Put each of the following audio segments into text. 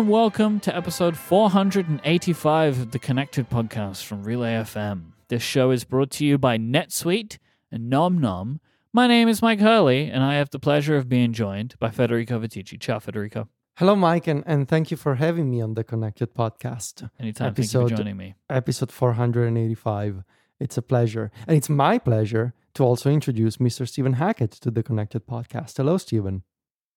and welcome to episode 485 of the Connected Podcast from Relay FM. This show is brought to you by NetSuite and Nom Nom. My name is Myke Hurley, and I have the pleasure of being joined by Federico Viticci. Ciao, Federico. Hello, Myke, and, and thank you for having me on the Connected Podcast. Anytime. Episode- Thank you for joining me. Episode 485. It's a pleasure. And it's my pleasure to also introduce Mr. Stephen Hackett to the Connected Podcast. Hello, Stephen.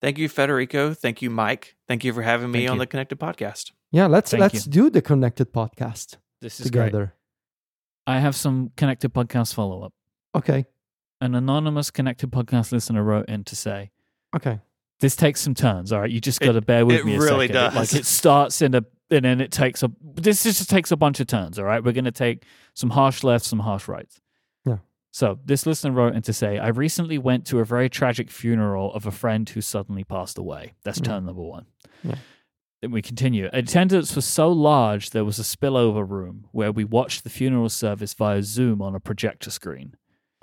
Thank you, Federico. Thank you, Myke. Thank you for having me Thank on you. the Connected Podcast. Yeah, let's Thank let's you. do the Connected Podcast This is great. together. I have some Connected Podcast follow up. Okay. An anonymous Connected Podcast listener wrote in to say, Okay. this takes some turns. All right, you just got to bear with it me. A really second. It- Like it starts in a, and then it takes a. This just takes a bunch of turns. All right, we're going to take some harsh lefts, some harsh rights. Yeah. So this listener wrote in to say, I recently went to a very tragic funeral of a friend who suddenly passed away. That's Mm. turn number one. Yeah. Then we continue. Attendance was so large there was a spillover room where we watched the funeral service via Zoom on a projector screen.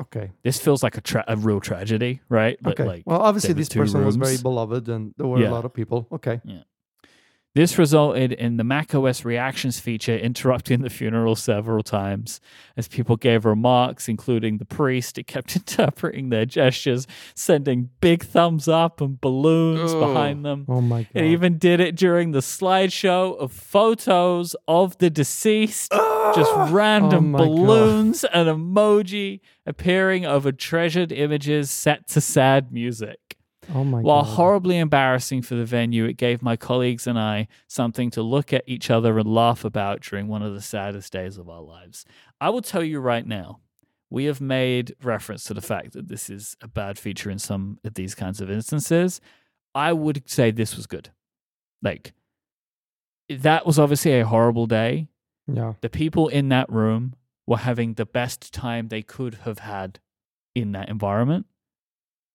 Okay. This feels like a tra- a real tragedy, right? Okay. like, well, obviously, this person was very beloved, and there were Yeah. a lot of people. Okay. This resulted in the macOS reactions feature interrupting the funeral several times as people gave remarks, including the priest. It kept interpreting their gestures, sending big thumbs up and balloons Oh. behind them. Oh my god. It even did it during the slideshow of photos of the deceased, just ah! random Oh my God. balloons and emoji appearing over treasured images set to sad music. Oh my While god. horribly embarrassing for the venue, it gave my colleagues and I something to look at each other and laugh about during one of the saddest days of our lives. I will tell you right now, we have made reference to the fact that this is a bad feature in some of these kinds of instances. I would say this was good. Like, that was obviously a horrible day. yeah. The people in that room were having the best time they could have had in that environment.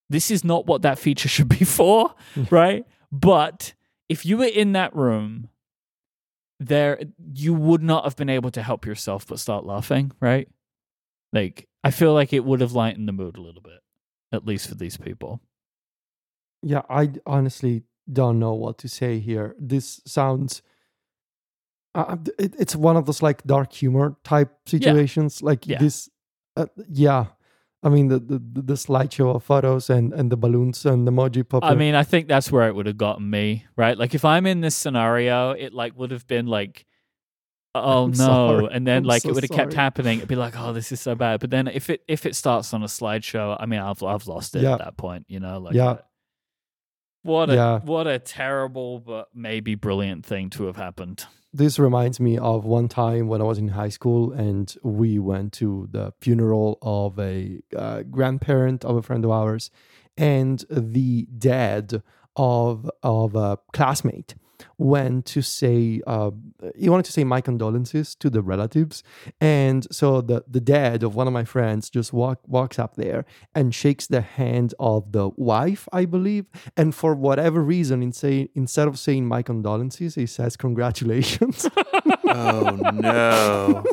This is not what that feature should be for, right? But if you were in that room, there you would not have been able to help yourself but start laughing, right? Like I feel like it would have lightened the mood a little bit, at least for these people. Yeah, I honestly don't know what to say here. This sounds. Uh, it, it's one of those like dark humor type situations. Like Yeah. this, uh, yeah. I mean the, the the slideshow of photos and and the balloons and the emoji pop. I mean, I think that's where it would have gotten me, right? Like if I'm in this scenario, it like would have been like, oh I'm no, sorry. and then I'm like so it would have kept happening. It'd be like, oh, this is so bad. But then if it if it starts on a slideshow, I mean, I've I've lost it Yeah. at that point, you know, like Yeah. what a Yeah. what a terrible but maybe brilliant thing to have happened. This reminds me of one time when I was in high school and we went to the funeral of a uh, grandparent of a friend of ours, and the dad of of a classmate went to say uh, he wanted to say my condolences to the relatives, and so the the dad of one of my friends just walk walks up there and shakes the hand of the wife, I believe, and for whatever reason, in say, instead of saying my condolences, he says congratulations. Oh no!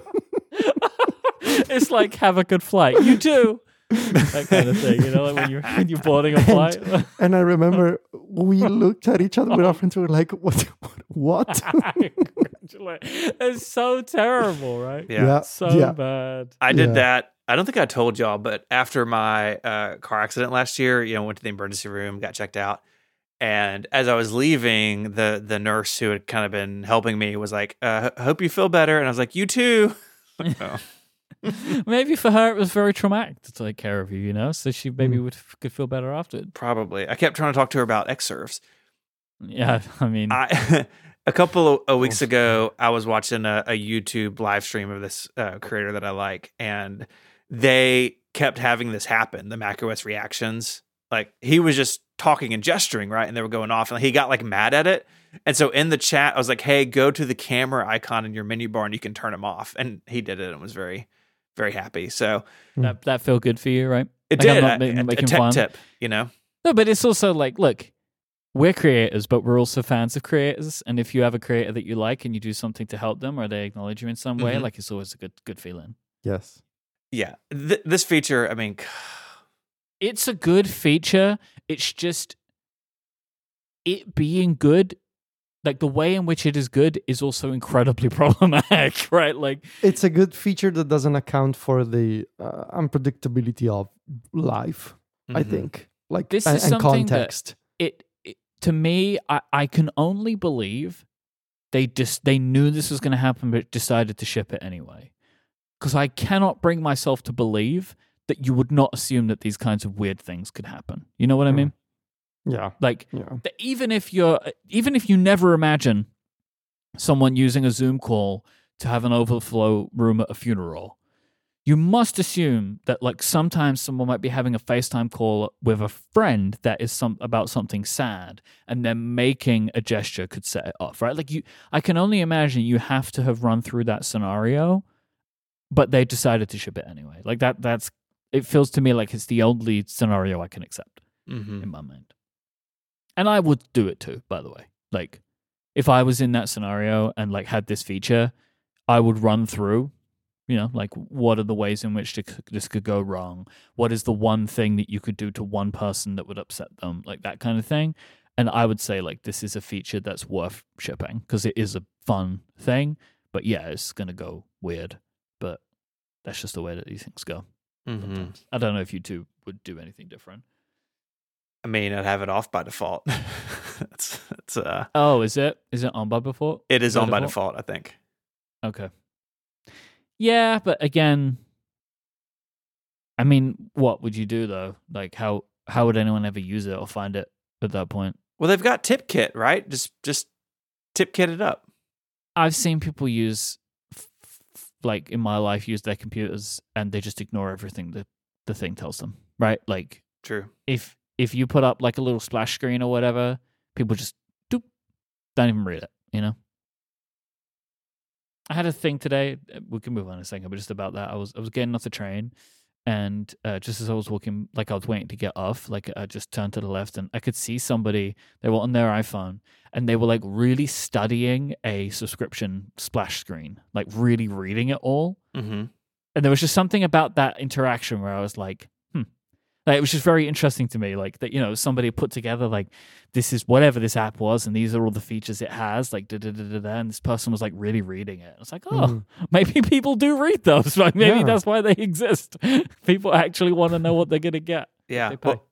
it's like have a good flight. You too. That kind of thing, you know, like when you're when you're boarding a flight. and I remember we looked at each other with our friends. We were like, "What? What?" Congratulate. it's so terrible, right? Yeah. Yeah. So yeah. bad. I did Yeah. that. I don't think I told y'all, but after my uh, car accident last year, you know, went to the emergency room, got checked out, and as I was leaving, the the nurse who had kind of been helping me was like, uh, "I hope you feel better," and I was like, "You too." Oh. maybe for her it was very traumatic to take care of you, you know. So she maybe Mm. would could feel better afterward. Probably. I kept trying to talk to her about Xserves. Yeah, I mean, I a couple of weeks ago, I was watching a, a YouTube live stream of this uh, creator that I like, and they kept having this happen. The macOS reactions, like he was just talking and gesturing, right, and they were going off, and he got like mad at it. And so in the chat, I was like, "Hey, go to the camera icon in your menu bar, and you can turn them off." And he did it, and was very, very happy. So that that feel good for you, right? it Like, I'm did. not A- making- a- a making tech fun. tip, you know. No, but it's also like, look, we're creators, but we're also fans of creators. And if you have a creator that you like and you do something to help them or they acknowledge you in some way, Mhm. like it's always a good good feeling. yes. Yeah, Th- this feature, I mean, It's a good feature. It's just it being good like the way in which it is good is also incredibly problematic, right? Like It's a good feature that doesn't account for the uh, unpredictability of life. I Mhm. think, like This and, is and context. it, it to me, I, I can only believe they just they knew this was going to happen, but decided to ship it anyway. Because I cannot bring myself to believe that you would not assume that these kinds of weird things could happen. You know what I Hmm. mean? Yeah, Like yeah. even if you're even if you never imagine someone using a Zoom call to have an overflow room at a funeral, you must assume that like sometimes someone might be having a FaceTime call with a friend that is some about something sad and then making a gesture could set it off, right? Like you I can only imagine you have to have run through that scenario, but they decided to ship it anyway. Like that that's it feels to me like it's the only scenario I can accept Mhm. in my mind. And I would do it too, by the way. Like if I was in that scenario and like had this feature, I would run through, you know, like what are the ways in which this could go wrong? What is the one thing that you could do to one person that would upset them? Like that kind of thing. And I would say like this is a feature that's worth shipping because it is a fun thing. But yeah, it's gonna go weird. But that's just the way that these things go. Mhm. I don't know if you two would do anything different. I mean, I'd have it off by default. it's, it's, uh, Oh, is it? Is it on by default? it is By on by default? default, I think. Okay. Yeah, but again, I mean, what would you do though? Like, how how would anyone ever use it or find it at that point? Well, they've got TipKit, right? Just just TipKit it up. I've seen people use, like in my life, use their computers and they just ignore everything that the thing tells them. Right? Like, True. if if you put up like a little splash screen or whatever, people just doop, don't even read it. You know. I had a thing today. We can move on in a second, but just about that, I was I was getting off the train, and uh, just as I was walking, like I was waiting to get off, like I just turned to the left, and I could see somebody. They were on their iPhone, and they were like really studying a subscription splash screen, like really reading it all. Mm-hmm. And there was just something about that interaction where I was like. Like, it was just very interesting to me, like that, you know, somebody put together like this is whatever this app was, and these are all the features it has, like da da da da da. And this person was like really reading it. It's like, oh, Mhm. maybe people do read those. Like maybe Yeah. that's why they exist. people actually want to know what they're gonna get. Yeah. Well,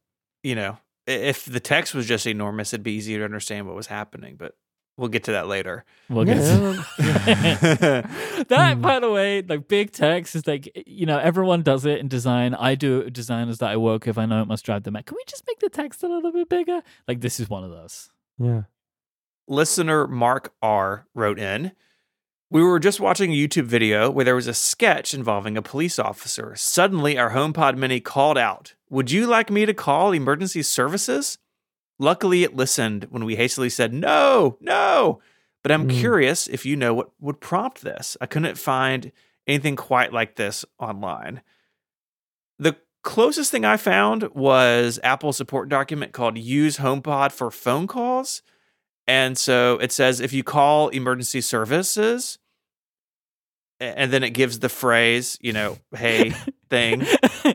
you know, if the text was just enormous, it'd be easier to understand what was happening. But we'll get to that later. We'll get yeah. that, by the way, like big text is like you know everyone does it in design. I do it with designers that I work with. I know it must drive them mad. Can we just make the text a little bit bigger? Like this is one of those. yeah. Listener Mark R wrote in. We were just watching a YouTube video where there was a sketch involving a police officer. Suddenly, our HomePod Mini called out, Would you like me to call emergency services? Luckily, it listened when we hastily said, No, no. But I'm Mm. curious if you know what would prompt this. I couldn't find anything quite like this online. The closest thing I found was Apple support document called Use HomePod for phone calls. And so it says if you call emergency services, and then it gives the phrase, you know, hey thing.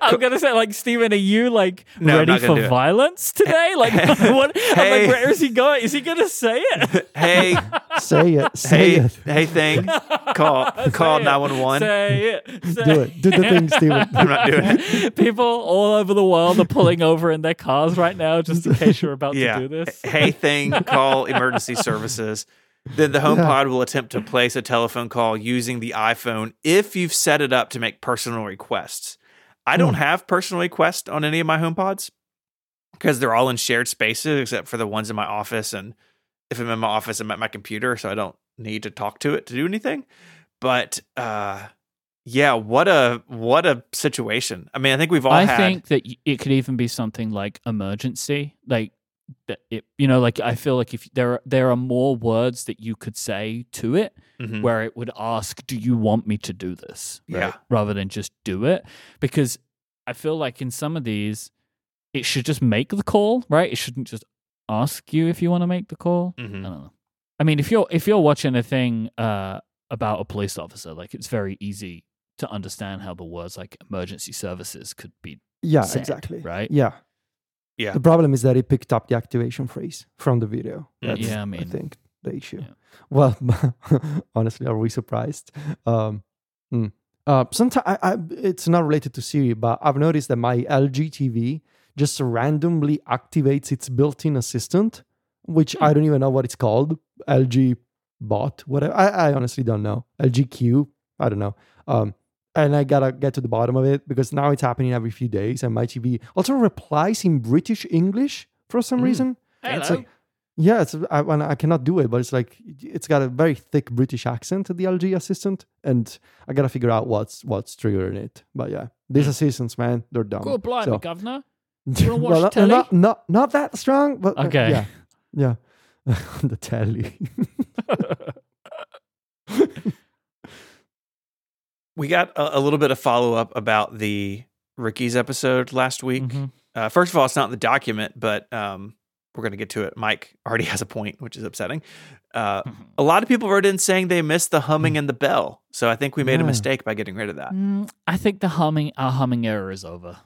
I'm gonna say like Stephen, are you like No, ready not gonna for it. violence today? Like what? I'm Hey. like, where is he going? Is he gonna say it? hey, Say it. Say hey, it. hey thing. Call call 911. Say it. Say Do it. Do the thing, Stephen. I'm not doing it. People all over the world are pulling over in their cars right now, just in case you're about Yeah. to do this. Hey thing, call emergency services. Then the HomePod will attempt to place a telephone call using the iPhone if you've set it up to make personal requests. I don't Hmm. have personal requests on any of my HomePods because they're all in shared spaces except for the ones in my office. And if I'm in my office, I'm at my computer, so I don't need to talk to it to do anything. But uh, yeah, what a what a situation. I mean, I think we've all I had. think that it could even be something like emergency, like that. It, you know, like I feel like if there are, there are more words that you could say to it, Mhm. where it would ask, "Do you want me to do this?" right? Yeah. rather than just do it, because I feel like in some of these, it should just make the call, right? It shouldn't just ask you if you want to make the call. Mhm. I don't know. I mean, if you're if you're watching a thing uh, about a police officer, like it's very easy to understand how the words like emergency services could be Yeah, said, exactly. right? Yeah. Yeah. The problem is that it picked up the activation phrase from the video. Mm. That's, Yeah, I mean, I think the issue. Yeah. Well, honestly, are we surprised? Um, hmm. uh, sometimes I, I, it's not related to Siri, but I've noticed that my LG TV just randomly activates its built-in assistant, which Hmm. I don't even know what it's called. LG Bot, whatever. I, I honestly don't know. LG Q, I don't know. Um, and I gotta get to the bottom of it because now it's happening every few days, and my TV also replies in British English for some Mm. reason. It's like, yeah, it's I, I cannot do it, but it's like it's got a very thick British accent, the LG assistant, and I gotta figure out what's what's triggering it. But yeah, these assistants, man, they're dumb. Good blimey, So- governor. wanna watch well, not, telly? not not not that strong, but uh, Okay. yeah, yeah, on the telly. We got a, a little bit of follow up about the Rickies episode last week. Mhm. Uh, first of all, it's not in the document, but um, we're going to get to it. Mike already has a point, which is upsetting. Uh, Mm-hmm. a lot of people wrote in saying they missed the humming and the bell. So I think we made a mistake by getting rid of that. Mm, I think the humming, our humming era is over.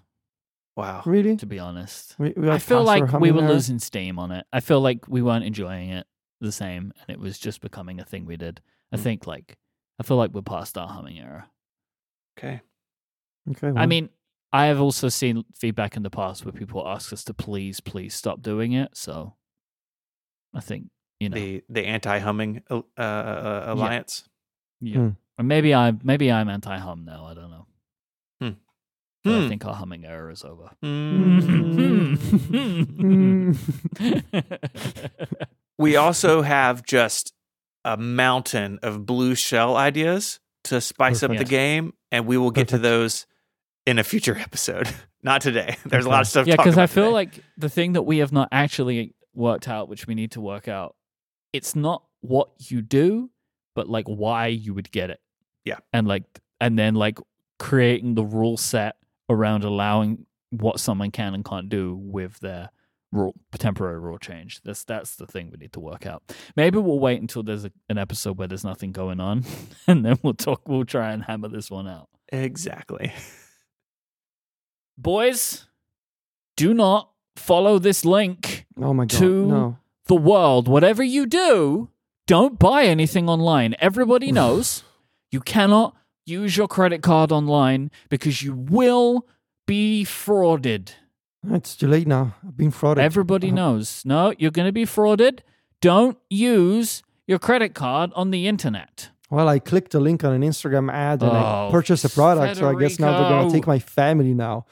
Wow. really? To be honest, We, we I feel like we were era? losing steam on it. I feel like we weren't enjoying it the same, and it was just becoming a thing we did. I Mm. think like I feel like we're past our humming era. Okay. Okay, I mean, I have also seen feedback in the past where people ask us to please, please stop doing it. So I think you know, The the anti humming uh, uh, alliance. yeah. Hmm. or maybe I'm maybe I'm anti hum now. I don't know. Hmm. Hmm. I think our humming era is over. Mm. We also have just a mountain of blue shell ideas to spice up the game, and we will get to those in a future episode. Not today. There's a lot of stuff. yeah, because I feel today. like the thing that we have not actually worked out, which we need to work out, it's not what you do, but like why you would get it. Yeah. and like and then like creating the rule set around allowing what someone can and can't do with their rule temporary rule change. That's that's the thing we need to work out. Maybe we'll wait until there's a, an episode where there's nothing going on, and then we'll talk. We'll try and hammer this one out. exactly. Boys, do not follow this link. oh my god, to- no. The world, whatever you do, don't buy anything online. Everybody knows you cannot use your credit card online because you will be frauded. It's too late now. I've been frauded. Everybody Uh-huh. knows. No, you're going to be frauded. Don't use your credit card on the internet. Well, I clicked a link on an Instagram ad and I Oh, purchased a product, so I guess now they're gonna take my family now.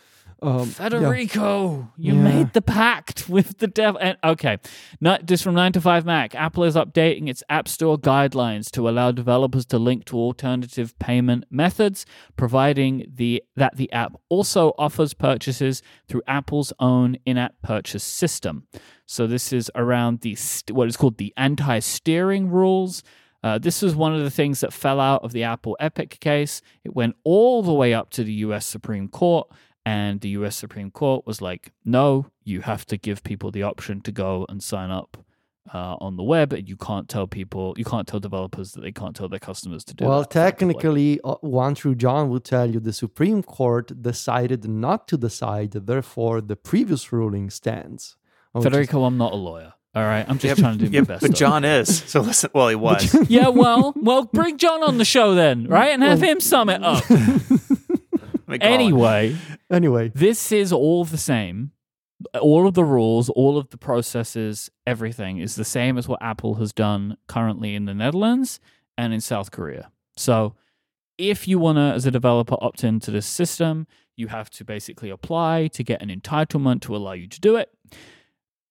Um, yeah. Federico, you Yeah. made the pact with the devil. And okay, not just from nine to five Mac. Apple is updating its App Store guidelines to allow developers to link to alternative payment methods, providing the that the app also offers purchases through Apple's own in-app purchase system. So this is around the st- what is called the anti-steering rules. Uh, this was one of the things that fell out of the Apple Epic case. It went all the way up to the U.S. Supreme Court, and the US Supreme Court was like, no, you have to give people the option to go and sign up uh, on the web, and you can't tell people, you can't tell developers that they can't tell their customers to do Well, that. technically, uh, one through John would tell you the Supreme Court decided not to decide, therefore the previous ruling stands. Which is- Federico, I'm not a lawyer. All right, I'm just Yep. trying to do my best. but over John is. So listen. Well, he was. yeah, well, well, bring John on the show then, right, and have him sum it up. Let me call him. anyway, Anyway, this is all the same. All of the rules, all of the processes, everything is the same as what Apple has done currently in the Netherlands and in South Korea. So, if you want to, as a developer, opt into this system, you have to basically apply to get an entitlement to allow you to do it.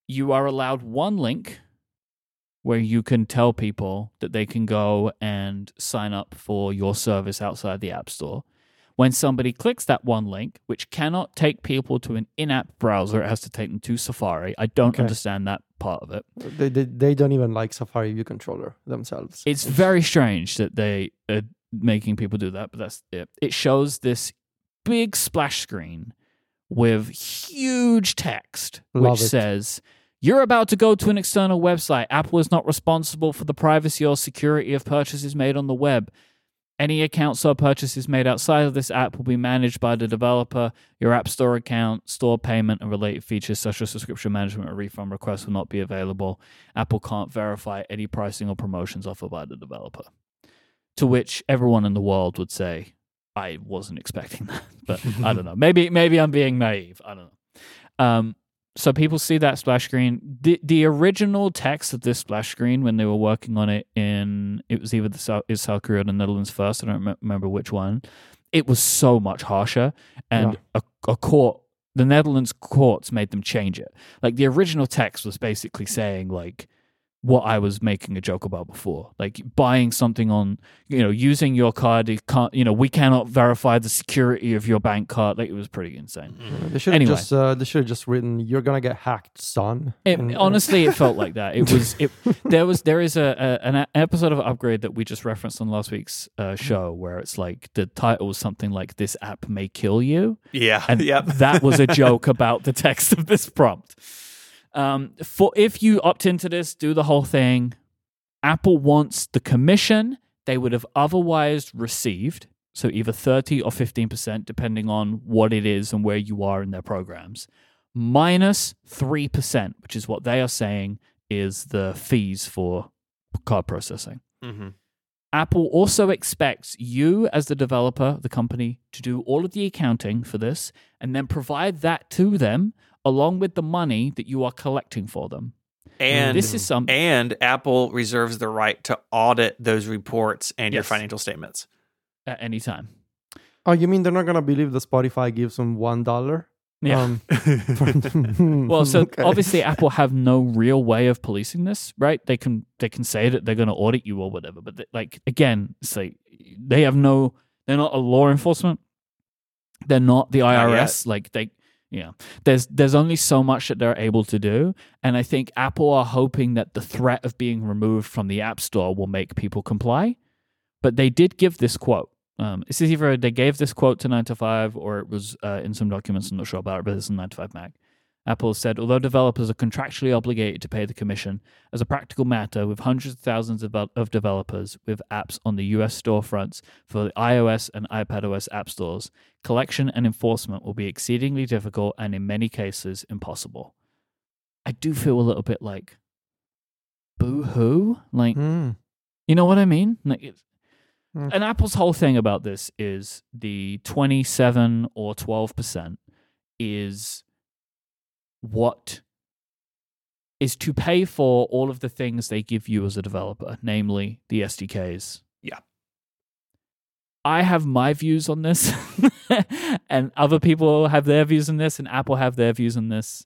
You are allowed one link where you can tell people that they can go and sign up for your service outside the App Store. When somebody clicks that one link, which cannot take people to an in app browser, it has to take them to Safari. I don't Okay. understand that part of it. they, they, they don't even like Safari View Controller themselves. It's very strange that they are making people do that, but that's it. It shows this big splash screen with huge text Love which it. says, You're about to go to an external website. Apple is not responsible for the privacy or security of purchases made on the web. Any accounts or purchases made outside of this app will be managed by the developer. Your App Store account, store payment, and related features such as subscription management or refund requests will not be available. Apple can't verify any pricing or promotions offered by the developer. To which everyone in the world would say, I wasn't expecting that. But I don't know. Maybe maybe I'm being naive. I don't know. Um, so people see that splash screen. The the original text of this splash screen when they were working on it in it was either the South, is South Korea or the Netherlands first. I don't rem- remember which one. It was so much harsher, and a, a court, the Netherlands courts made them change it. Like the original text was basically saying like what I was making a joke about before, like buying something on, you know, using your card. You can't, you know, we cannot verify the security of your bank card. Like it was pretty insane. Mm-hmm. They should have Anyway. just uh, they should have just written "You're gonna get hacked, son." It, And- honestly, it felt like that. It was. It, there was. There is a, a an episode of Upgrade that we just referenced on last week's uh, show where it's like the title was something like "This app may kill you," Yeah. and yep. that was a joke about the text of this prompt. Um, for if you opt into this, do the whole thing. Apple wants the commission they would have otherwise received, so either thirty or fifteen percent, depending on what it is and where you are in their programs, minus minus three percent, which is what they are saying is the fees for card processing. hmm Apple also expects you, as the developer, the company, to do all of the accounting for this and then provide that to them along with the money that you are collecting for them. And this is some and Apple reserves the right to audit those reports and your financial statements. at any time. Oh, you mean they're not gonna believe that Spotify gives them one dollar? Yeah. Um, well, so Okay. obviously Apple have no real way of policing this, right? They can they can say that they're going to audit you or whatever, but they, like again, it's like they have no. They're not a law enforcement. They're not the Not. IRS. Like they, yeah. There's there's only so much that they're able to do, and I think Apple are hoping that the threat of being removed from the App Store will make people comply. But they did give this quote. Um, this is either they gave this quote to 9 to 5 or it was uh, in some documents. I'm not sure about it, but it's in 9 to 5 Mac. Apple said, although developers are contractually obligated to pay the commission, as a practical matter, with hundreds of thousands of, developers with apps on the US storefronts for the iOS and iPadOS app stores, collection and enforcement will be exceedingly difficult and in many cases impossible. I do feel a little bit like, boo hoo? Like, Hmm. you know what I mean? Like, Mm. and Apple's whole thing about this is the 27 or 12% is what is to pay for all of the things they give you as a developer, namely the SDKs. Yeah. I have my views on this, and other people have their views on this, and Apple have their views on this.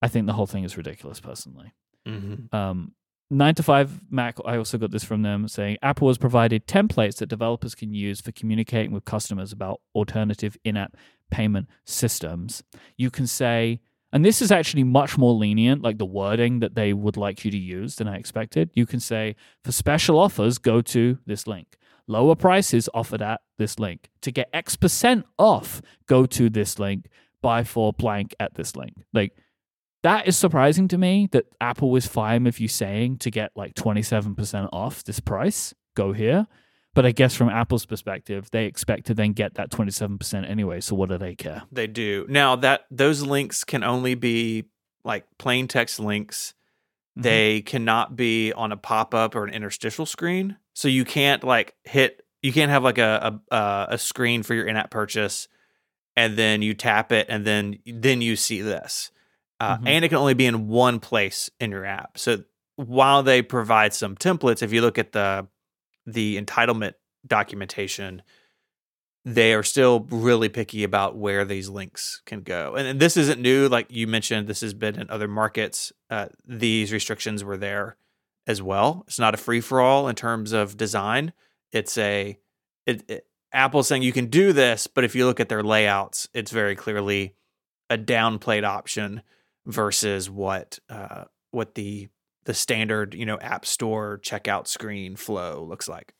I think the whole thing is ridiculous, personally hmm um, 9 to 5 Mac, I also got this from them saying Apple has provided templates that developers can use for communicating with customers about alternative in app payment systems. You can say, and this is actually much more lenient, like the wording that they would like you to use than I expected. You can say, for special offers, go to this link. Lower prices offered at this link. To get X percent off, go to this link. Buy for blank at this link. Like, that is surprising to me that Apple was fine with you saying to get like 27% off this price, go here. But I guess from Apple's perspective, they expect to then get that 27% anyway. So what do they care? They do. Now that those links can only be like plain text links. Mm-hmm. They cannot be on a pop-up or an interstitial screen. So you can't like hit you can't have like a a, a screen for your in-app purchase and then you tap it and then then you see this. Uh, Mhm. and it can only be in one place in your app. So while they provide some templates, if you look at the the entitlement documentation, they are still really picky about where these links can go. And, and this isn't new. Like you mentioned, this has been in other markets. Uh, these restrictions were there as well. It's not a free for all in terms of design. It's a it, it, Apple's saying you can do this, but if you look at their layouts, it's very clearly a downplayed option versus what uh, what the the standard you know app store checkout screen flow looks like.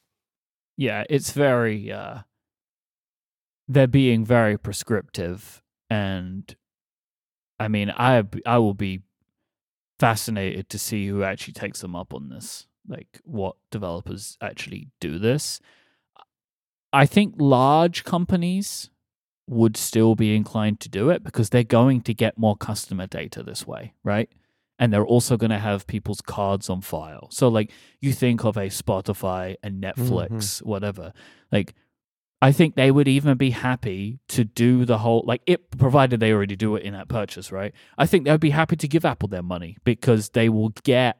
Yeah, it's very, uh, they're being very prescriptive. And I mean, I, I will be fascinated to see who actually takes them up on this, like what developers actually do this. I think large companies would still be inclined to do it because they're going to get more customer data this way, right? And they're also going to have people's cards on file. So, like, you think of a Spotify and Netflix, mm-hmm. whatever. Like, I think they would even be happy to do the whole, like, it provided they already do it in that purchase, right? I think they'd be happy to give Apple their money because they will get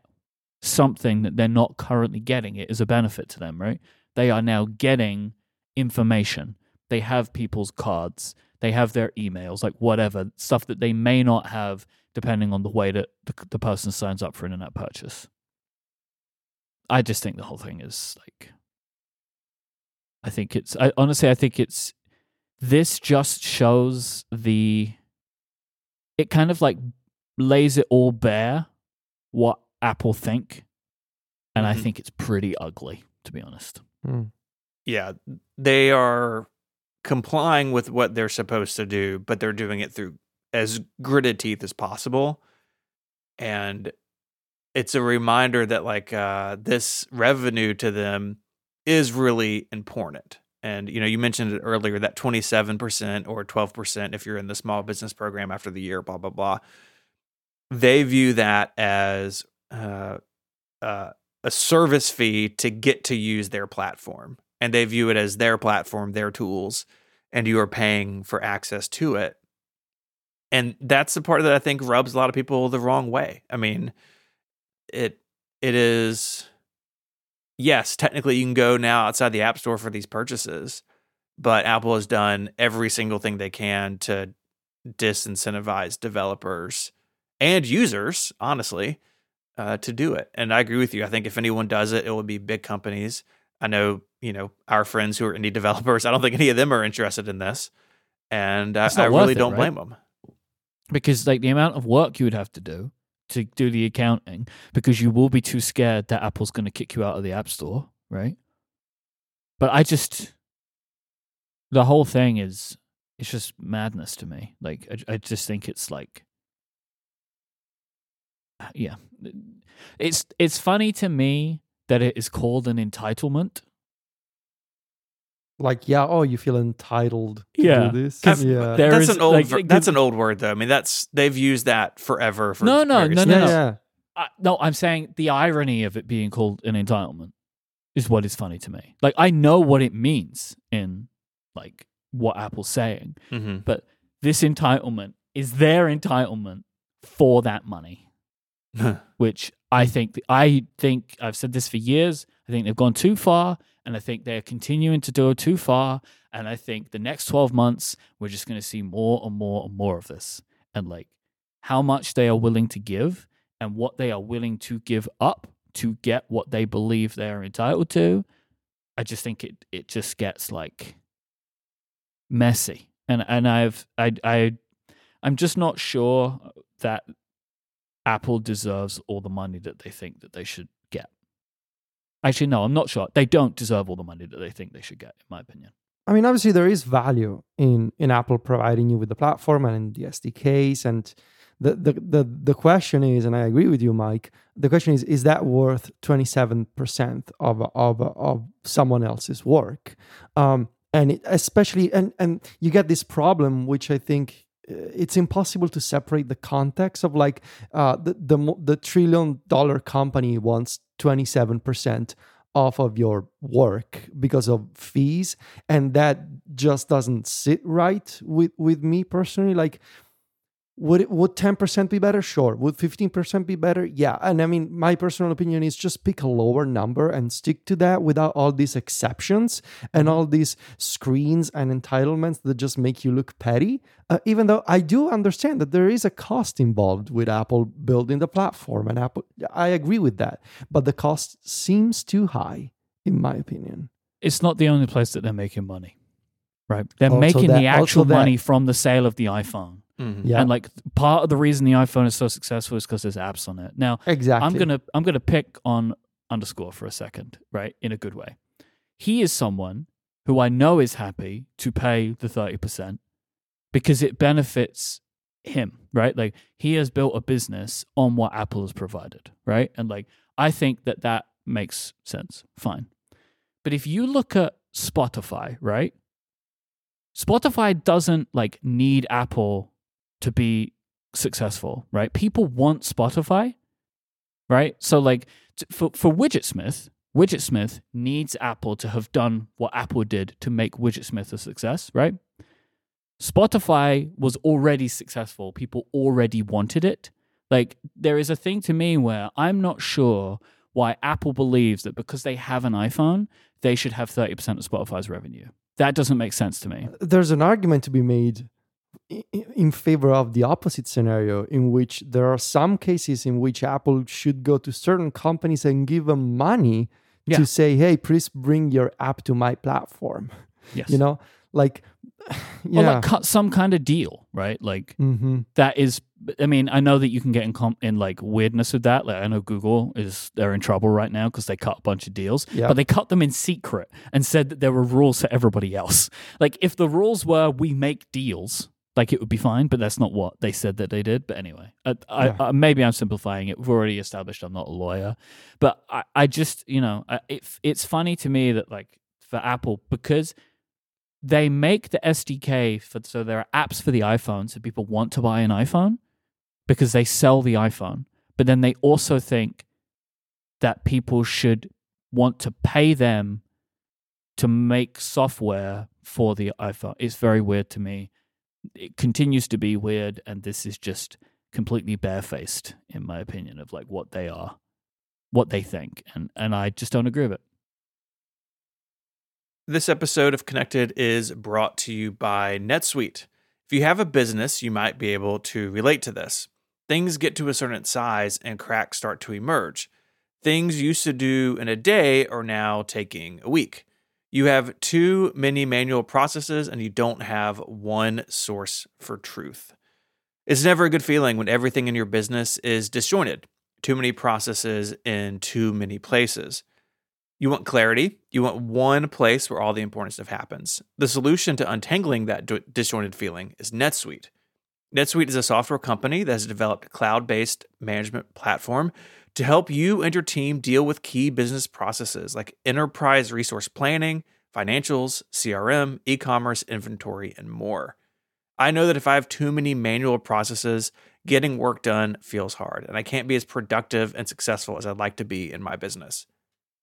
something that they're not currently getting. It is a benefit to them, right? They are now getting information. They have people's cards, they have their emails, like whatever stuff that they may not have depending on the way that the, the person signs up for an in-app purchase. I just think the whole thing is like. I think it's. I honestly, I think it's. This just shows the. It kind of like lays it all bare, what Apple think, and I Mhm. think it's pretty ugly, to be honest. Mm. yeah, they are complying with what they're supposed to do, but they're doing it through as gritted teeth as possible. And it's a reminder that like uh, this revenue to them is really important. And you know, you mentioned it earlier that 27% or 12% if you're in the small business program after the year, blah blah blah. They view that as uh, uh, a service fee to get to use their platform and they view it as their platform, their tools, and you are paying for access to it. And that's the part that I think rubs a lot of people the wrong way. I mean, it it is yes, technically you can go now outside the App Store for these purchases, but Apple has done every single thing they can to disincentivize developers and users, honestly, uh, to do it. And I agree with you. I think if anyone does it, it would be big companies. I know, you know, our friends who are indie developers. I don't think any of them are interested in this, and I, I really it, don't right? blame them. Because like the amount of work you would have to do to do the accounting because you will be too scared that apple's going to kick you out of the app store right? But i just the whole thing is it's just madness to me. Like i, I just think it's like uh, yeah. It's it's funny to me that it is called an entitlement Like, yeah, oh, you feel entitled to Yeah. do this. Yeah. There that's is, an old. like, ver- the- that's an old word, though. I mean, that's they've used that forever. For No, no, various no, no, no. yeah. I, no, I'm saying the irony of it being called an entitlement is what is funny to me. Like I know what it means in like what Apple's saying, Mhm. but this entitlement is their entitlement for that money, which I think I think I've said this for years. I think they've gone too far, and I think they're continuing to go too far. And I think the next 12 months we're just going to see more and more and more of this, and like how much they are willing to give and what they are willing to give up to get what they believe they are entitled to, I just think it it just gets like messy. And and I've I I I'm just not sure that Apple deserves all the money that they think that they should. Actually, no, I'm not sure. They don't deserve all the money that they think they should get, in my opinion. I mean, obviously, there is value in in Apple providing you with the platform and in the SDKs. And the the the, the question is, and I agree with you, Myke. The question is, is that worth twenty seven percent of of of someone else's work? Um, and it, especially, and and you get this problem, which I think it's impossible to separate the context of like uh, the the the trillion dollar company wants twenty seven percent off of your work because of fees and that just doesn't sit right with with me personally. Like would it, would 10% be better? Sure. Would 15% be better? Yeah. And i mean my personal opinion is just pick a lower number and stick to that without all these exceptions and all these screens and entitlements that just make you look petty. Uh, even though i do understand that there is a cost involved with apple building the platform and apple i agree with that. But the cost seems too high in my opinion. It's not the only place that they're making money, right? They're Also making that- the actual money from the sale of the iPhone. Mhm. yeah And like part of the reason the iPhone is so successful is because there's apps on it. Now, exactly I'm gonna I'm gonna pick on underscore for a second, right? In a good way. He is someone who I know is happy to pay the thirty percent because it benefits him, right? Like he has built a business on what Apple has provided, right? And like I think that that makes sense. Fine. But if you look at Spotify, right? Spotify doesn't like need Apple to be successful, right? People want Spotify, right? So like t- for for Widgetsmith, Widgetsmith needs Apple to have done what Apple did to make Widgetsmith a success, right? Spotify was already successful. People already wanted it. Like there is a thing to me where I'm not sure why Apple believes that because they have an iPhone, they should have 30% of Spotify's revenue. That doesn't make sense to me. There's an argument to be made in favor of the opposite scenario, in which there are some cases in which Apple should go to certain companies and give them money Yeah. to say, "Hey, please bring your app to my platform." Yes. You know, like, yeah. Or like cut some kind of deal, right? Like hmm that is i mean i know that you can get in com- in like weirdness with that like i know google is they're in trouble right now because they cut a bunch of deals Yeah. but they cut them in secret and said that there were rules for everybody else like if the rules were we make deals like it would be fine but that's not what they said that they did but anyway I, I, Yeah. I, maybe i'm simplifying it we've already established i'm not a lawyer but i, I just you know I, it, it's funny to me that like for apple because they make the SDK for so there are apps for the iPhone, so people want to buy an iPhone because they sell the iPhone. But then they also think that people should want to pay them to make software for the iPhone. It's very weird to me. It continues to be weird, and this is just completely barefaced, in my opinion, of like what they are, what they think, and and I just don't agree with it. This episode of Connected is brought to you by NetSuite. If you have a business, you might be able to relate to this. Things get to a certain size and cracks start to emerge. Things used to do in a day are now taking a week. You have too many manual processes and you don't have one source for truth. It's never a good feeling when everything in your business is disjointed, too many processes in too many places. You want clarity. You want one place where all the important stuff happens. The solution to untangling that disjointed feeling is NetSuite. NetSuite is a software company that has developed a cloud based management platform to help you and your team deal with key business processes like enterprise resource planning, financials, CRM, e commerce, inventory, and more. I know that if I have too many manual processes, getting work done feels hard, and I can't be as productive and successful as I'd like to be in my business.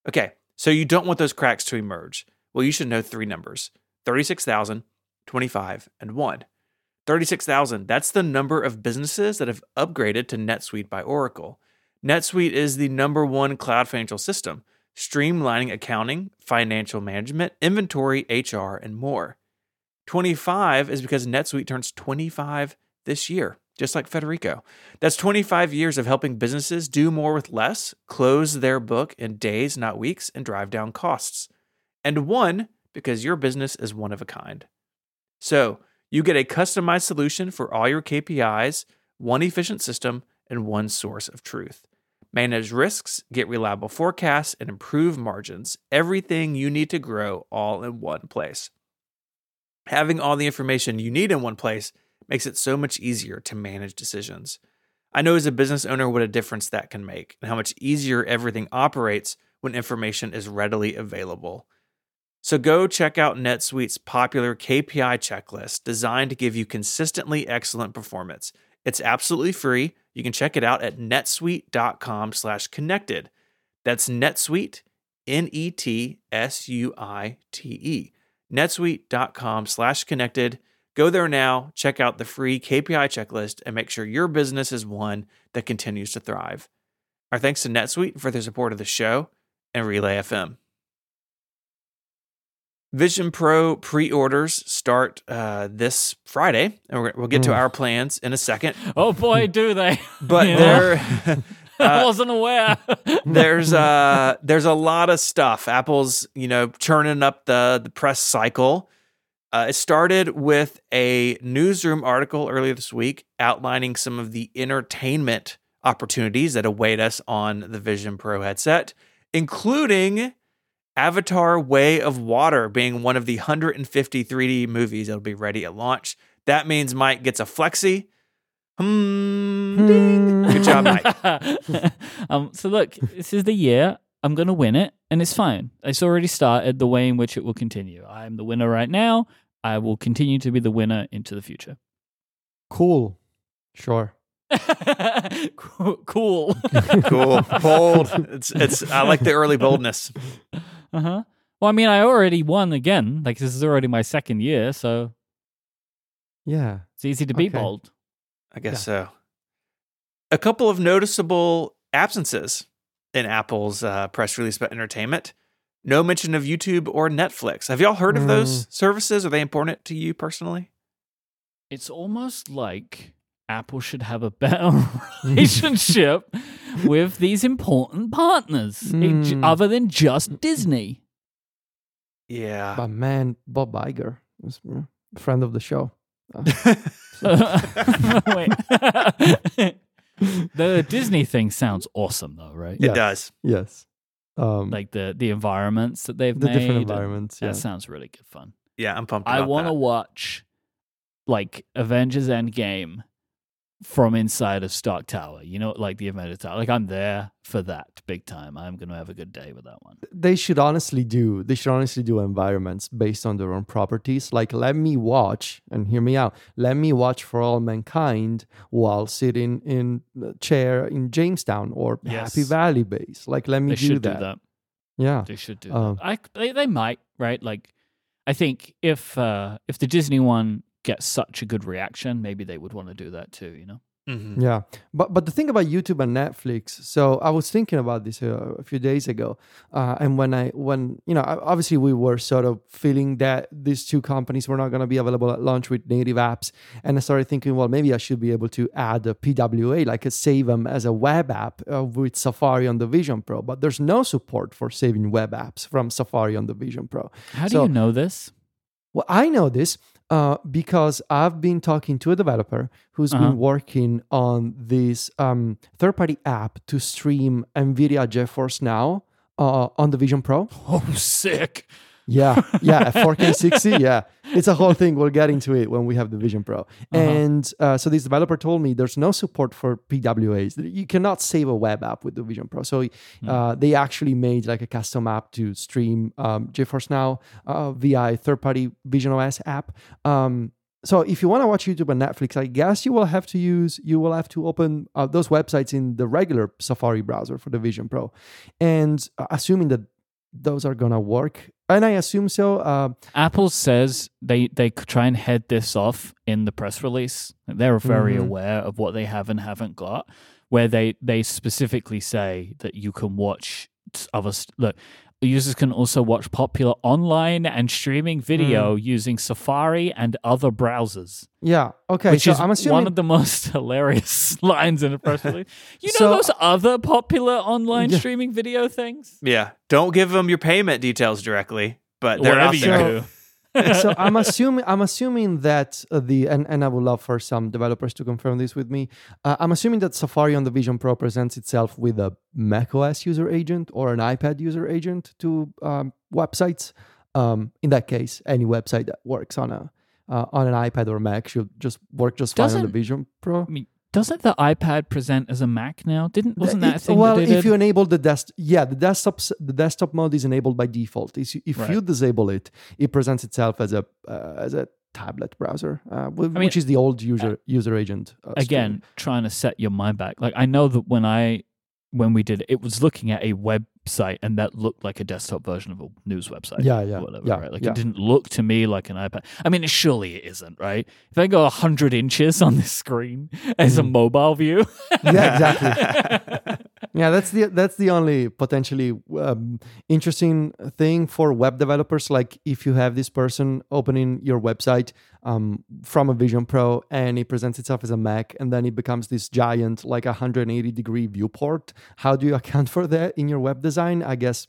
Okay, so you don't want those cracks to emerge. Well, you should know three numbers 36,000, 25, and 1. 36,000, that's the number of businesses that have upgraded to NetSuite by Oracle. NetSuite is the number one cloud financial system, streamlining accounting, financial management, inventory, HR, and more. 25 is because NetSuite turns 25 this year, just like Federico. That's 25 years of helping businesses do more with less, close their book in days, not weeks, and drive down costs. And one, because your business is one of a kind. So you get a customized solution for all your KPIs, one efficient system, and one source of truth. Manage risks, get reliable forecasts, and improve margins. Everything you need to grow all in one place. Having all the information you need in one place makes it so much easier to manage decisions. I know as a business owner what a difference that can make and how much easier everything operates when information is readily available. So go check out NetSuite's popular KPI checklist designed to give you consistently excellent performance. It's absolutely free. You can check it out at netsuite.com slash connected. That's NetSuite, N-E-T-S-U-I-T-E. netsuite.com slash connected. Go there now, check out the free KPI checklist, and make sure your business is one that continues to thrive. Our thanks to NetSuite for their support of the show and Relay FM. Vision Pro pre-orders start uh, this Friday, and we're, we'll get to Mm. our plans in a second. Oh boy, do they! But know? there, I uh, wasn't aware. there's uh there's a lot of stuff. Apple's you know churning up the the press cycle. Uh, it started with a newsroom article earlier this week outlining some of the entertainment opportunities that await us on the Vision Pro headset, including Avatar Way of Water being one of the 150 3D movies that'll be ready at launch. That means Myke gets a flexi. Hmm. ding. Good job, Myke. um, so look, this is the year I'm going to win it, and it's fine. It's already started the way in which it will continue. I'm the winner right now. I will continue to be the winner into the future. Cool. Sure. cool. cool. Cool. Bold. It's it's I like the early boldness. Uh huh. Well, I mean, I already won again. Like this is already my second year, so Yeah. it's easy to be Okay. bold. I guess so. A couple of noticeable absences in Apple's uh, press release about entertainment. No mention of YouTube or Netflix. Have y'all heard of those services? Are they important to you personally? It's almost like Apple should have a better relationship with these important partners, it j- Mm. other than just Disney. Yeah. But man, Bob Iger was a friend of the show. Wait. the Disney thing sounds awesome, though, right? It Yes. does. Yes. Um, Like the the environments that they've the made. different and environments. That Yeah. sounds really good fun. Yeah, I'm pumped. I want to watch like Avengers Endgame from inside of Stark Tower. You know, like the Avengers Tower. Like I'm there for that big time. I'm gonna have a good day with that one. they should honestly do they should honestly do environments based on their own properties like let me watch and hear me out let me watch for all mankind while sitting in a chair in jamestown or happy valley base like let me They do should that. do that. yeah They should do Um, that. I they, they might right. Like I think if uh if the Disney one gets such a good reaction, maybe they would want to do that too. You know. Mhm. yeah but but the thing about youtube and netflix so i was thinking about this uh, a few days ago uh, and when i when you know obviously we were sort of feeling that these two companies were not going to be available at launch with native apps and i started thinking well maybe i should be able to add a pwa like a save them as a web app uh, with safari on the vision pro but there's no support for saving web apps from safari on the vision pro How do So- you know this? well, I know this uh, because I've been talking to a developer who's Uh-huh. been working on this um, third-party app to stream NVIDIA GeForce Now uh, on the Vision Pro. Oh, sick. Yeah, yeah, 4K 60. Yeah, it's a whole thing. We'll get into it when we have the Vision Pro. And uh, so this developer told me there's no support for PWAs. You cannot save a web app with the Vision Pro. So uh, they actually made like a custom app to stream um, GeForce Now uh, via third-party Vision OS app. Um, so if you want to watch YouTube and Netflix, I guess you will have to use you will have to open uh, those websites in the regular Safari browser for the Vision Pro, and uh, assuming that those are gonna work, and I assume so. Uh, Apple says they they could try and head this off in the press release. They're very Mhm. aware of what they have and haven't got. Where they they specifically say that you can watch other st- look. Users can also watch popular online and streaming video hmm. using Safari and other browsers, yeah, okay. which so is I'm assuming one of the most hilarious lines in a press release. You know So- those other popular online Yeah. streaming video things? Yeah. Don't give them your payment details directly, but they're Whatever out you there. do. So I'm assuming I'm assuming that uh, the and, and I would love for some developers to confirm this with me. Uh, I'm assuming that Safari on the Vision Pro presents itself with a macOS user agent or an iPad user agent to um, websites. Um, in that case, any website that works on a uh, on an iPad or Mac should just work just fine on the Vision Pro. I mean, doesn't the iPad present as a Mac now? Didn't wasn't that a It- thing well, that if you enable the desk, yeah, the desktop the desktop mode is enabled by default. Is if Right. you disable it, it presents itself as a uh, as a tablet browser, uh, wh- mean, which is the old user user agent. Uh, Again, trying to set your mind back. Like I know that when I when we did it, it was looking at a website and that looked like a desktop version of a news website. Yeah, or yeah, whatever, yeah, right? Like yeah. it didn't look to me like an iPad. I mean, surely it isn't, right? If I go hundred inches on this screen as a Mm. mobile view, yeah, exactly. yeah, that's the that's the only potentially um, interesting thing for web developers. Like if you have this person opening your website um, from a Vision Pro and it presents itself as a Mac, and then it becomes this giant like 180 degree viewport. How do you account for that in your web design? I guess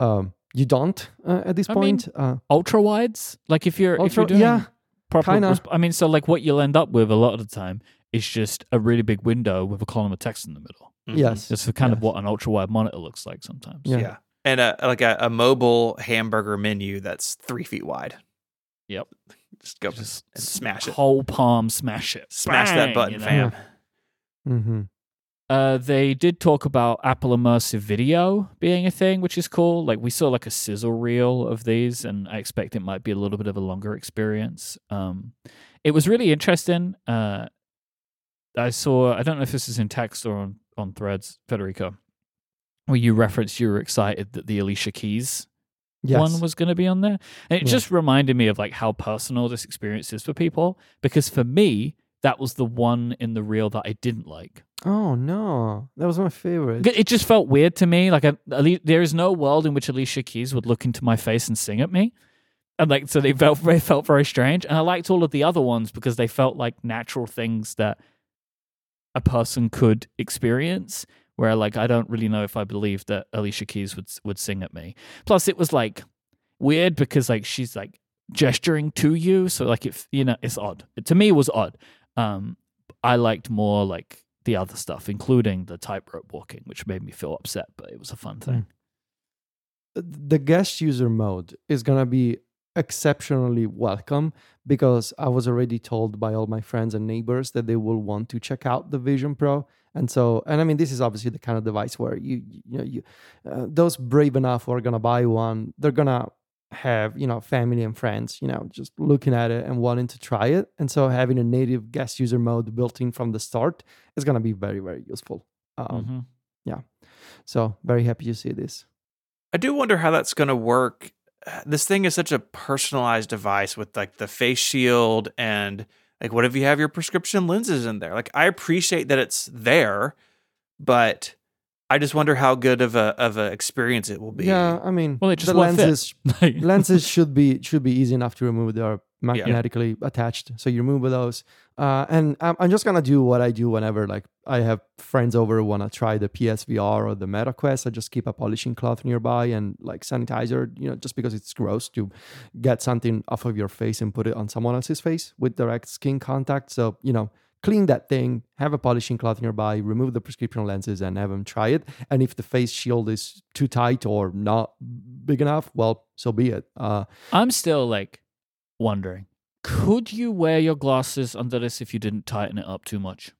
um, you don't uh, at this I mean, point. uh, ultra wides. Like if you're if you're doing yeah, proper, resp- I mean, so like what you'll end up with a lot of the time is just a really big window with a column of text in the middle. Mhm. yes, it's kind of what an ultra wide monitor looks like sometimes. Yeah. Yeah. And a, like a, a mobile hamburger menu that's three feet wide. Yep. Just go Just and smash it. Whole palm smash it. Smash Bang, that button, you know? fam. hmm Uh, they did talk about Apple Immersive Video being a thing, which is cool. Like we saw like a sizzle reel of these, and I expect it might be a little bit of a longer experience. Um, it was really interesting. Uh, I saw. I don't know if this is in text or on on Threads, Federico, where you referenced you were excited that the Alicia Keys Yes. one was going to be on there. And it Yeah. just reminded me of like how personal this experience is for people because for me that was the one in the reel that I didn't like. oh no, that was my favorite. It just felt weird to me. Like I, Ali- there is no world in which Alicia Keys would look into my face and sing at me. And like so they felt they felt very strange. And I liked all of the other ones because they felt like natural things that a person could experience where like I don't really know if I believe that Alicia Keys would would sing at me. Plus it was like weird because like she's like gesturing to you, so like if you know it's odd. To me it was odd. Um I liked more like the other stuff, including the tightrope walking, which made me feel upset, but it was a fun thing. the guest user mode is to be exceptionally welcome because I was already told by all my friends and neighbors that they will want to check out the Vision Pro. And so, and I mean, this is obviously the kind of device where you, you know, you, uh, those brave enough who are going to buy one, they're going to have, you know, family and friends, you know, just looking at it and wanting to try it. And so having a native guest user mode built in from the start is going to be very, very useful. Um, Mhm. So very happy to see this. I do wonder how that's going to work. This thing is such a personalized device with like the face shield and like what if you have your prescription lenses in there? Like I appreciate that it's there, but I just wonder how good of a of a experience it will be. Yeah, I mean, Well, it just the lenses lenses should be should be easy enough to remove. They are magnetically attached, so you remove those. Uh, and I'm, I'm just gonna do what I do whenever like I have friends over who wanna try the PSVR or the MetaQuest. I just keep a polishing cloth nearby and like sanitizer. You know, just because it's gross to get something off of your face and put it on someone else's face with direct skin contact. So you know. Clean that thing, have a polishing cloth nearby, remove the prescription lenses, and have them try it. And if the face shield is too tight or not big enough, well, so be it. Uh, I'm still like wondering, could you wear your glasses under this if you didn't tighten it up too much?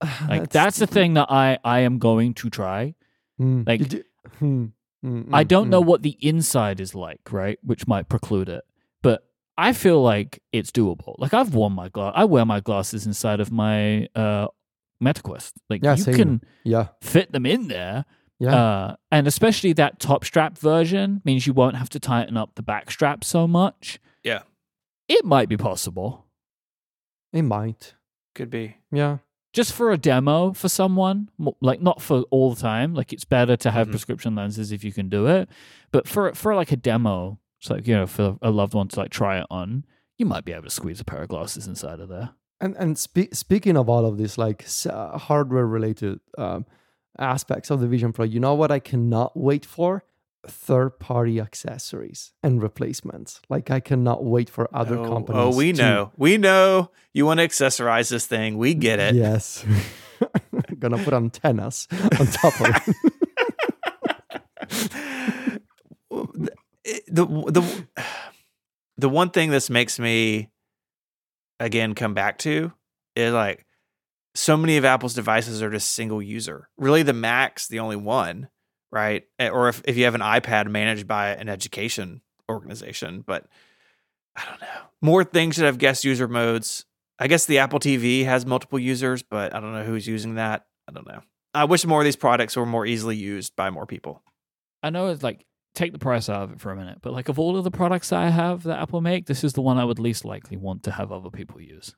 Like that's the thing that I I am going to try. Hmm, like- do- hmm, hmm, I don't know hmm. what the inside is like, right? Which might preclude it. But I feel like it's doable. Like I've worn my glass I wear my glasses inside of my uh MetaQuest. Like Yeah, you same. can Yeah, fit them in there. yeah. Uh, and especially that top strap version means you won't have to tighten up the back strap so much. Yeah. It might be possible. it might. Could be. Yeah. Just for a demo for someone, like not for all the time. Like it's better to have Mhm. prescription lenses if you can do it. But for for like a demo, it's like you know for a loved one to like try it on, you might be able to squeeze a pair of glasses inside of there. And and spe- speaking of all of this, like uh, hardware related um, aspects of the Vision Pro, you know what I cannot wait for? Third party accessories and replacements. Like I cannot wait for other oh, oh companies. Oh, we to- know. We know you want to accessorize this thing. We get it. Yes. Gonna put antennas on top of it. It- the the the one thing this makes me again come back to is like so many of Apple's devices are just single user. Really, the Mac's the only one, right? Or if, if you have an iPad managed by an education organization, but I don't know. More things should have guest user modes. I guess the Apple TV has multiple users, but I don't know who's using that. I don't know. I wish more of these products were more easily used by more people. I know it's like take the price out of it for a minute, but like of all of the products that I have that Apple make, this is the one I would least likely want to have other people use.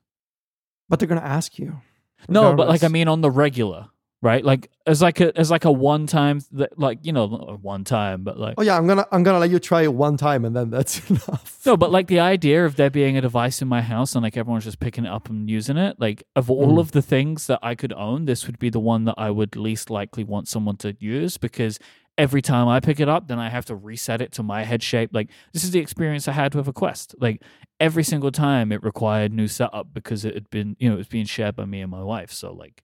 But they're gonna ask you. No, but like I mean on the regular, right? Like as like a as like a one time that like you know one time, but like Oh yeah, I'm gonna I'm gonna let you try it one time and then that's enough. no, but like the idea of there being a device in my house and like everyone's just picking it up and using it. Like of all Mm. of the things that I could own, this would be the one that I would least likely want someone to use because every time I pick it up, then I have to reset it to my head shape. Like this is the experience I had with a Quest. Like every single time it required new setup because it had been you know it was being shared by me and my wife. So like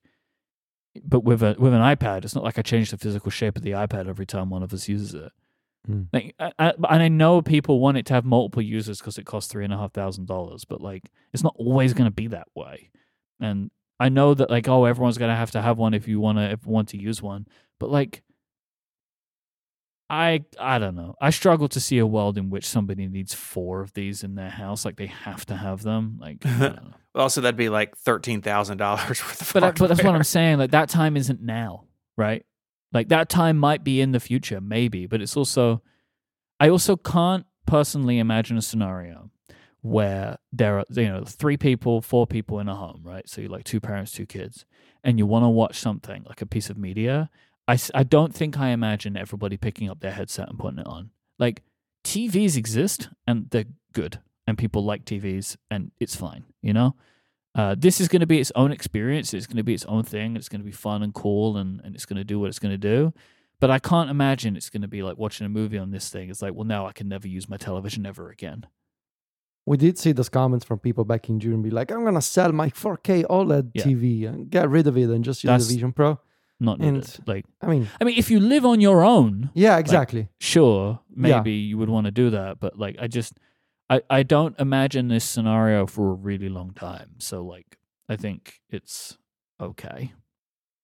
but with a with an iPad, it's not like I change the physical shape of the iPad every time one of us uses it. Hmm. Like, I, I, and I know people want it to have multiple users because it costs three and a half thousand dollars, but like, it's not always going to be that way. And I know that like oh everyone's gonna have to have one if you wanna if want to use one, but like I I don't know. I struggle to see a world in which somebody needs four of these in their house. Like they have to have them. Like I don't know. Also, that'd be like thirteen thousand dollars worth of. but I- but that's what. I'm saying. Like that time isn't now, right? Like that time might be in the future, maybe, but it's also. I also can't personally imagine a scenario where there are you know three people, four people in a home, right? So you're like two parents, two kids, and you want to watch something like a piece of media. I I don't think I imagine everybody picking up their headset and putting it on. Like TVs exist and they're good, and people like TVs, and it's fine, you know. Uh, this is going to be its own experience. It's going to be its own thing. It's going to be fun and cool, and, and it's going to do what it's going to do. But I can't imagine it's going to be like watching a movie on this thing. It's like, well, now I can never use my television ever again. We did see those comments from people back in June be like, I'm gonna sell my 4K OLED Yeah. TV and get rid of it and just use That's- the Vision Pro. Not And- like, I mean, I mean, if you live on your own, yeah, exactly. sure, Yeah. maybe you would want to do that. But like, I just, I, I don't imagine this scenario for a really long time. So like, I think it's okay.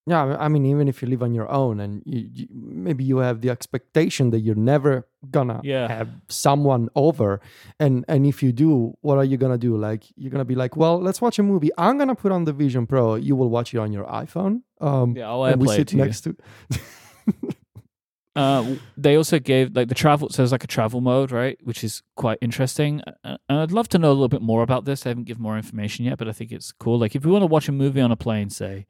Yeah, I mean, even if you live on your own and you, you, maybe you have the expectation that you're never gonna Yeah. have someone over, and and if you do, what are you gonna do? Like you're gonna be like, well, let's watch a movie. I'm gonna put on the Vision Pro. You will watch it on your iPhone. Um, Yeah, I'll and we sit to you. next to. Uh, they also gave like the travel. So there's like a travel mode, right, which is quite interesting. Uh, and I'd love to know a little bit more about this. I haven't given more information yet, but I think it's cool. Like if you want to watch a movie on a plane, say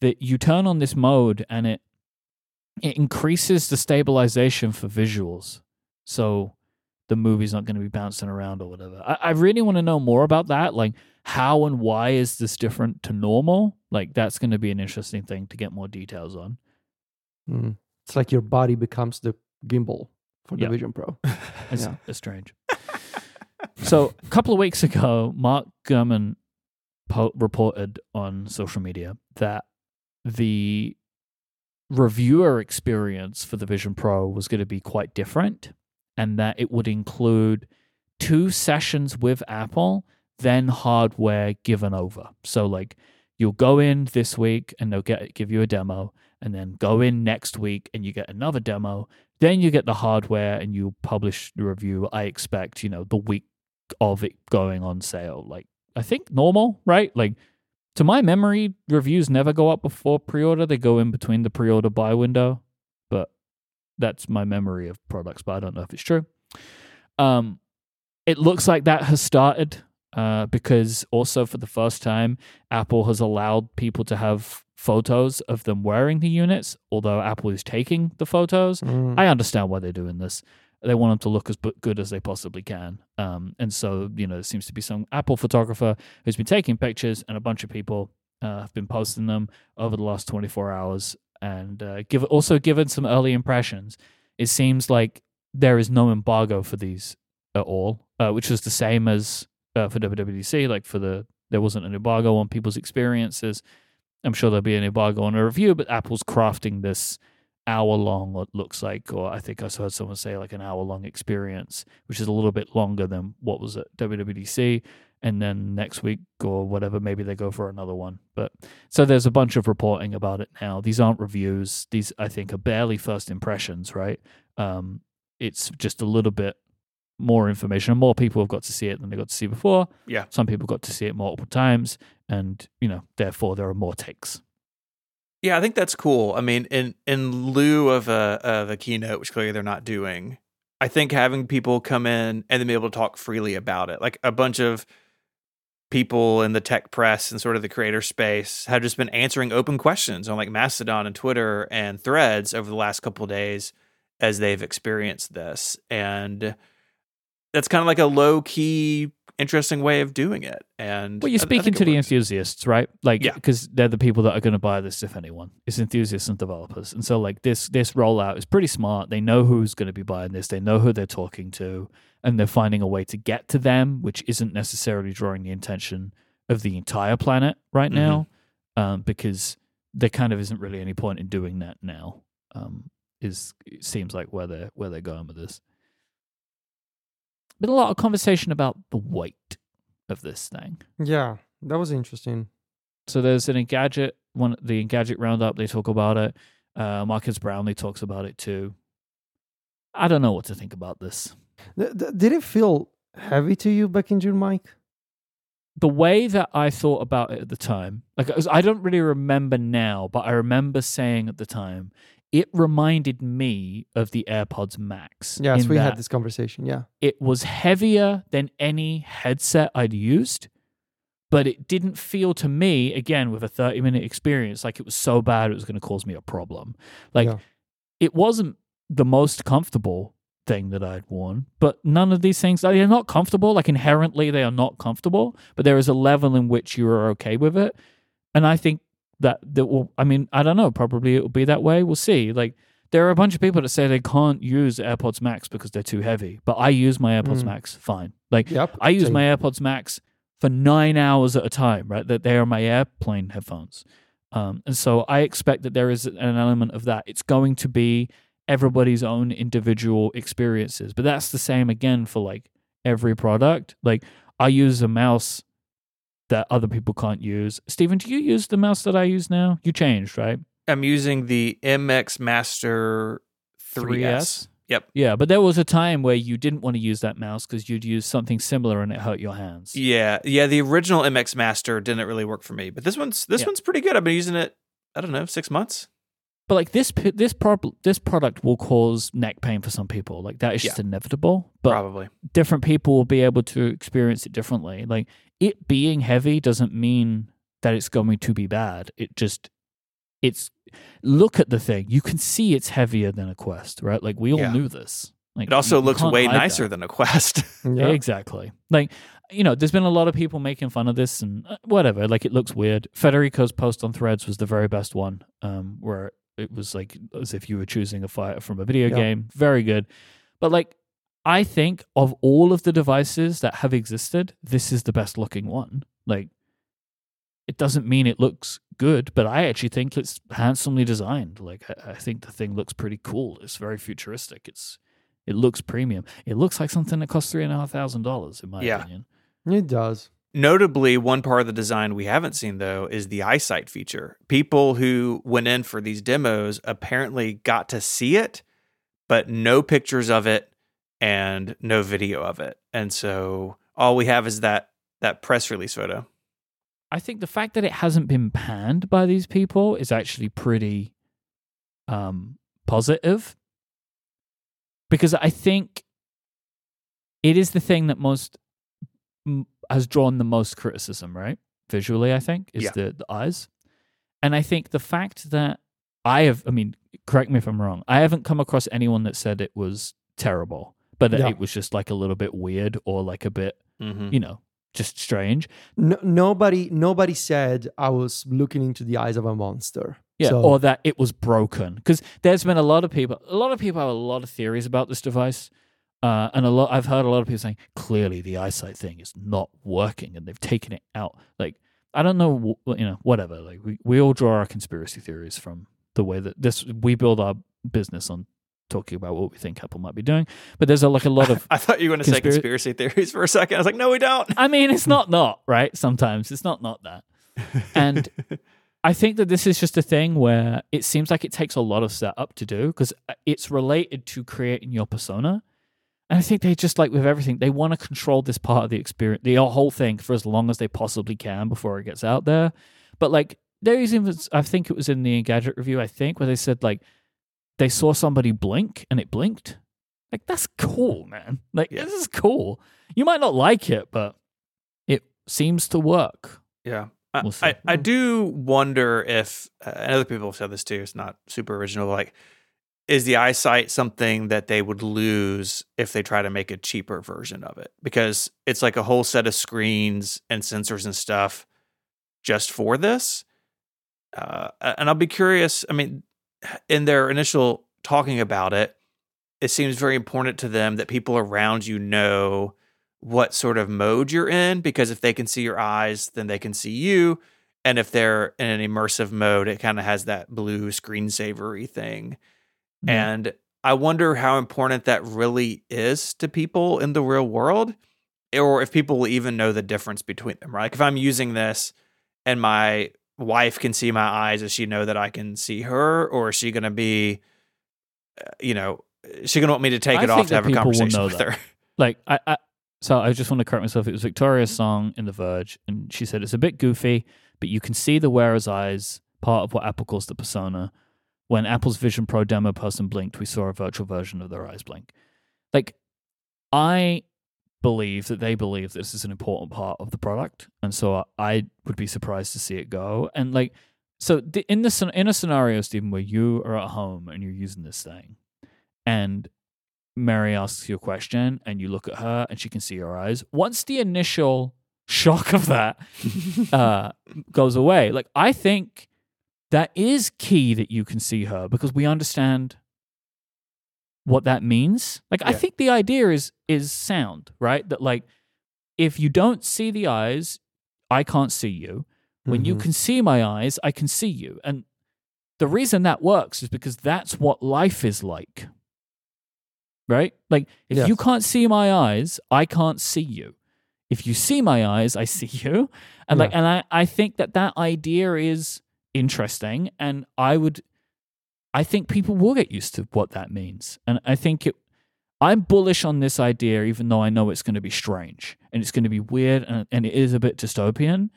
that you turn on this mode and it it increases the stabilization for visuals, so the movie's not going to be bouncing around or whatever. I, I really want to know more about that. Like how and why is this different to normal? Like that's going to be an interesting thing to get more details on. Mm. It's like your body becomes the gimbal for the Yeah. Vision Pro. It's, Yeah. it's strange. so a couple of weeks ago, Mark Gurman po- reported on social media that the reviewer experience for the Vision Pro was going to be quite different, and that it would include two sessions with Apple, then hardware given over. So like you'll go in this week and they'll get give you a demo, and then go in next week and you get another demo, then you get the hardware and you publish the review. I expect, you know, the week of it going on sale. Like, I think normal, right? Like, to my memory, reviews never go up before pre order. They go in between the pre order buy window. But that's my memory of products, but I don't know if it's true. Um, it looks like that has started uh, because also for the first time, Apple has allowed people to have photos of them wearing the units, although Apple is taking the photos. Mm. I understand why they're doing this. They want them to look as good as they possibly can. Um, and so, you know, there seems to be some Apple photographer who's been taking pictures, and a bunch of people uh, have been posting them over the last 24 hours and uh, give also given some early impressions. It seems like there is no embargo for these at all, uh, which was the same as uh, for WWDC. Like for the there wasn't an embargo on people's experiences. I'm sure there'll be an embargo on a review, but Apple's crafting this hour long, what looks like, or I think I heard someone say like an hour long experience, which is a little bit longer than what was at WWDC. And then next week or whatever, maybe they go for another one. But so there's a bunch of reporting about it now. These aren't reviews. These, I think, are barely first impressions, right? Um, it's just a little bit more information. And more people have got to see it than they got to see before. Yeah. Some people got to see it multiple times, and you know, therefore there are more takes. Yeah, I think that's cool. I mean, in in lieu of a of a keynote, which clearly they're not doing, I think having people come in and then be able to talk freely about it, like a bunch of people in the tech press and sort of the creator space have just been answering open questions on like Mastodon and Twitter and Threads over the last couple of days as they've experienced this, and that's kind of like a low key, interesting way of doing it. And Well, you're speaking to the works. enthusiasts, right? Like, Yeah. because they're the people that are going to buy this, if anyone. It's enthusiasts and developers, and so like this this rollout is pretty smart. They know who's going to be buying this. They know who they're talking to, and they're finding a way to get to them, which isn't necessarily drawing the attention of the entire planet right now, um, because there kind of isn't really any point in doing that now. Um, is it seems like where they're where they're going with this. Been a lot of conversation about the weight of this thing. Yeah, that was interesting. So there's an Engadget one, the Engadget roundup. They talk about it. Uh, Marques Brownlee talks about it too. I don't know what to think about this. Th- th- Did it feel heavy to you back in June, Myke? the way that I thought about it at the time, like I don't really remember now, but I remember saying at the time, it reminded me of the AirPods Max. Yes, we had this conversation. Yeah. It was heavier than any headset I'd used, but it didn't feel to me, again, with a 30 minute experience, like it was so bad it was going to cause me a problem. Like Yeah. it wasn't the most comfortable thing that I'd worn, but none of these things they are not comfortable. Like inherently, they are not comfortable, but there is a level in which you are okay with it, and I think that that will. I mean, I don't know. Probably it will be that way. We'll see. Like there are a bunch of people that say they can't use AirPods Max because they're too heavy, but I use my AirPods Mm. Max fine. Like Yep. I use same. my AirPods Max for nine hours at a time, right? That they are my airplane headphones. Um, and so I expect that there is an element of that. It's going to be everybody's own individual experiences. But that's the same again for like every product. Like I use a mouse that other people can't use. Stephen, do you use the mouse that I use now? You changed, right? I'm using the MX Master 3S. Yep. Yeah, but there was a time where you didn't want to use that mouse because you'd use something similar and it hurt your hands. Yeah, yeah. The original MX Master didn't really work for me, but this one's this Yeah. one's pretty good. I've been using it. I don't know, six months. But like this, this prob- this product will cause neck pain for some people. Like that is just inevitable. But Probably. different people will be able to experience it differently. Like it being heavy doesn't mean that it's going to be bad. It just it's look at the thing. You can see it's heavier than a Quest, right? Like we all Yeah. knew this. Like It also you- you looks way nicer that. than a Quest. Yeah. Exactly. Like, you know, there's been a lot of people making fun of this and uh, whatever. Like, it looks weird. Federico's post on Threads was the very best one, um, where it was like as if you were choosing a fighter from a video Yeah. game. Very good. But like, I think of all of the devices that have existed, this is the best looking one. Like, it doesn't mean it looks good, but I actually think it's handsomely designed. Like, I, I think the thing looks pretty cool. It's very futuristic. It's it looks premium. It looks like something that costs three and a half thousand dollars, in my Yeah. opinion. It does. Notably, one part of the design we haven't seen though is the eyesight feature. People who went in for these demos apparently got to see it, but no pictures of it and no video of it. And so all we have is that that press release photo. I think the fact that it hasn't been panned by these people is actually pretty um, positive because I think it is the thing that most m- has drawn the most criticism, right? Visually, I think is Yeah. the, the eyes, and I think the fact that I have, I mean, correct me if I'm wrong, I haven't come across anyone that said it was terrible, but that Yeah. it was just like a little bit weird or like a bit, Mm-hmm. you know, just strange. No, nobody, nobody said I was looking into the eyes of a monster. Yeah, So- or that it was broken. Because there's been a lot of people, a lot of people have a lot of theories about this device, uh, and a lot. I've heard a lot of people saying clearly the eyesight thing is not working, and they've taken it out. Like I don't know, you know, whatever. Like we we all draw our conspiracy theories from the way that this we build our business on talking about what we think Apple might be doing. But there's a, like a lot of I thought you were going to say conspiracy theories for a second. I was like, no, we don't. I mean, it's not not right. Sometimes it's not not that. And I think that this is just a thing where it seems like it takes a lot of setup to do because uh, it's related to creating your persona. And I think they just like with everything, they want to control this part of the experience, the whole thing for as long as they possibly can before it gets out there. But like there is even, I think it was in the Engadget review, I think, where they said like they saw somebody blink and it blinked. Like that's cool, man. Like Yeah. this is cool. You might not like it, but it seems to work. Yeah. I, We'll. I, I do wonder if, uh, and other people have said this too, it's not super original, but like, is the eyesight something that they would lose if they try to make a cheaper version of it? Because it's like a whole set of screens and sensors and stuff just for this. Uh, and I'll be curious. I mean, in their initial talking about it, it seems very important to them that people around you know what sort of mode you're in because if they can see your eyes, then they can see you. And if they're in an immersive mode, it kind of has that blue screensavery thing. Yeah. And I wonder how important that really is to people in the real world, or if people will even know the difference between them, right? Like if I'm using this and my wife can see my eyes, does she know that I can see her, or is she going to be, uh, you know, is she going to want me to take I it off to have a conversation with that. her? like I, I so I just want to correct myself. It was Victoria Song's in The Verge, and she said it's a bit goofy, but you can see the wearer's eyes, part of what Apple calls the persona. When Apple's Vision Pro demo person blinked, we saw a virtual version of their eyes blink. Like, I believe that they believe this is an important part of the product, and so I would be surprised to see it go. And like, so in the scen- in a scenario, Stephen, where you are at home and you're using this thing, and Mary asks you a question and you look at her and she can see your eyes. Once the initial shock of that uh, goes away, like I think that is key that you can see her because we understand what that means. Like I think the idea is is sound, right? That like if you don't see the eyes, I can't see you. When you Mhm. can see my eyes, I can see you. And the reason that works is because that's what life is like. Right? Like, if you can't see my eyes, I can't see you. If you see my eyes, I see you. And like, and I, I think that that idea is interesting. And I would, I think people will get used to what that means. And I think it, I'm bullish on this idea, even though I know it's going to be strange and it's going to be weird and, and it is a bit dystopian.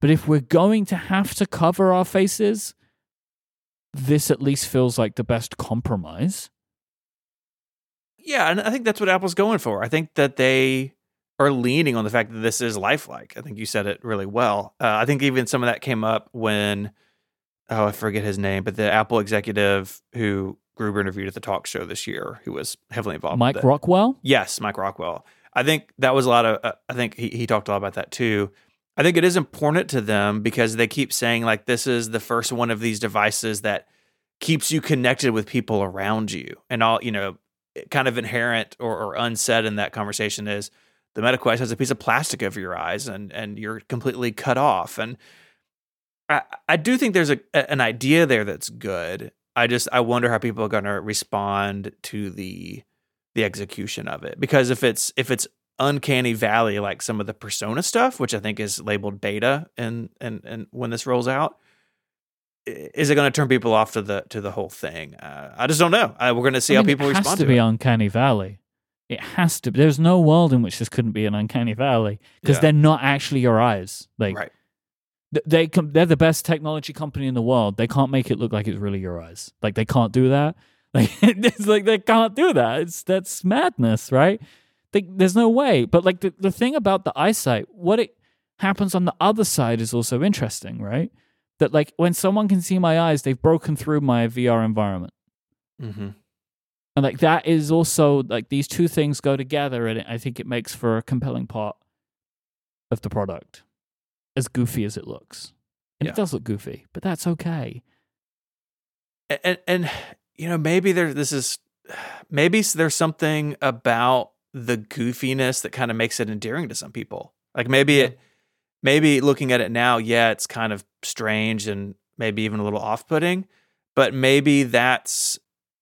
But if we're going to have to cover our faces, this at least feels like the best compromise. Yeah, and I think that's what Apple's going for. I think that they are leaning on the fact that this is lifelike. I think you said it really well. Uh, I think even some of that came up when, oh, I forget his name, but the Apple executive who Gruber interviewed at the talk show this year, who was heavily involved. Mike. Rockwell? Yes, Mike Rockwell. I think that was a lot of. Uh, I think he he talked a lot about that too. I think it is important to them because they keep saying like this is the first one of these devices that keeps you connected with people around you, and all you know, kind of inherent or, or unsaid in that conversation is the MetaQuest has a piece of plastic over your eyes, and and you're completely cut off. And I I do think there's a an idea there that's good. I just I wonder how people are going to respond to the the execution of it because if it's if it's uncanny valley like some of the persona stuff which i think is labeled beta and and and when this rolls out is it going to turn people off to the to the whole thing uh, i just don't know uh, we're going to see I how mean, people it has respond to to be it Uncanny Valley. It has to. be. There's no world in which this couldn't be an Uncanny Valley because Yeah. they're not actually your eyes. Like right they com- they're the best technology company in the world. They can't make it look like it's really your eyes. Like they can't do that. Like it's like they can't do that. It's that's madness, right? They, there's no way. But like the, the thing about the eyesight, what it happens on the other side is also interesting, right? That like when someone can see my eyes, they've broken through my VR environment. mm-hmm. And like that is also like these two things go together, and I think it makes for a compelling part of the product, as goofy as it looks. And Yeah. it does look goofy, but that's okay. and and you know maybe there this is maybe there's something about the goofiness that kind of makes it endearing to some people like maybe Yeah. it maybe looking at it now yeah it's kind of strange and maybe even a little off-putting but maybe that's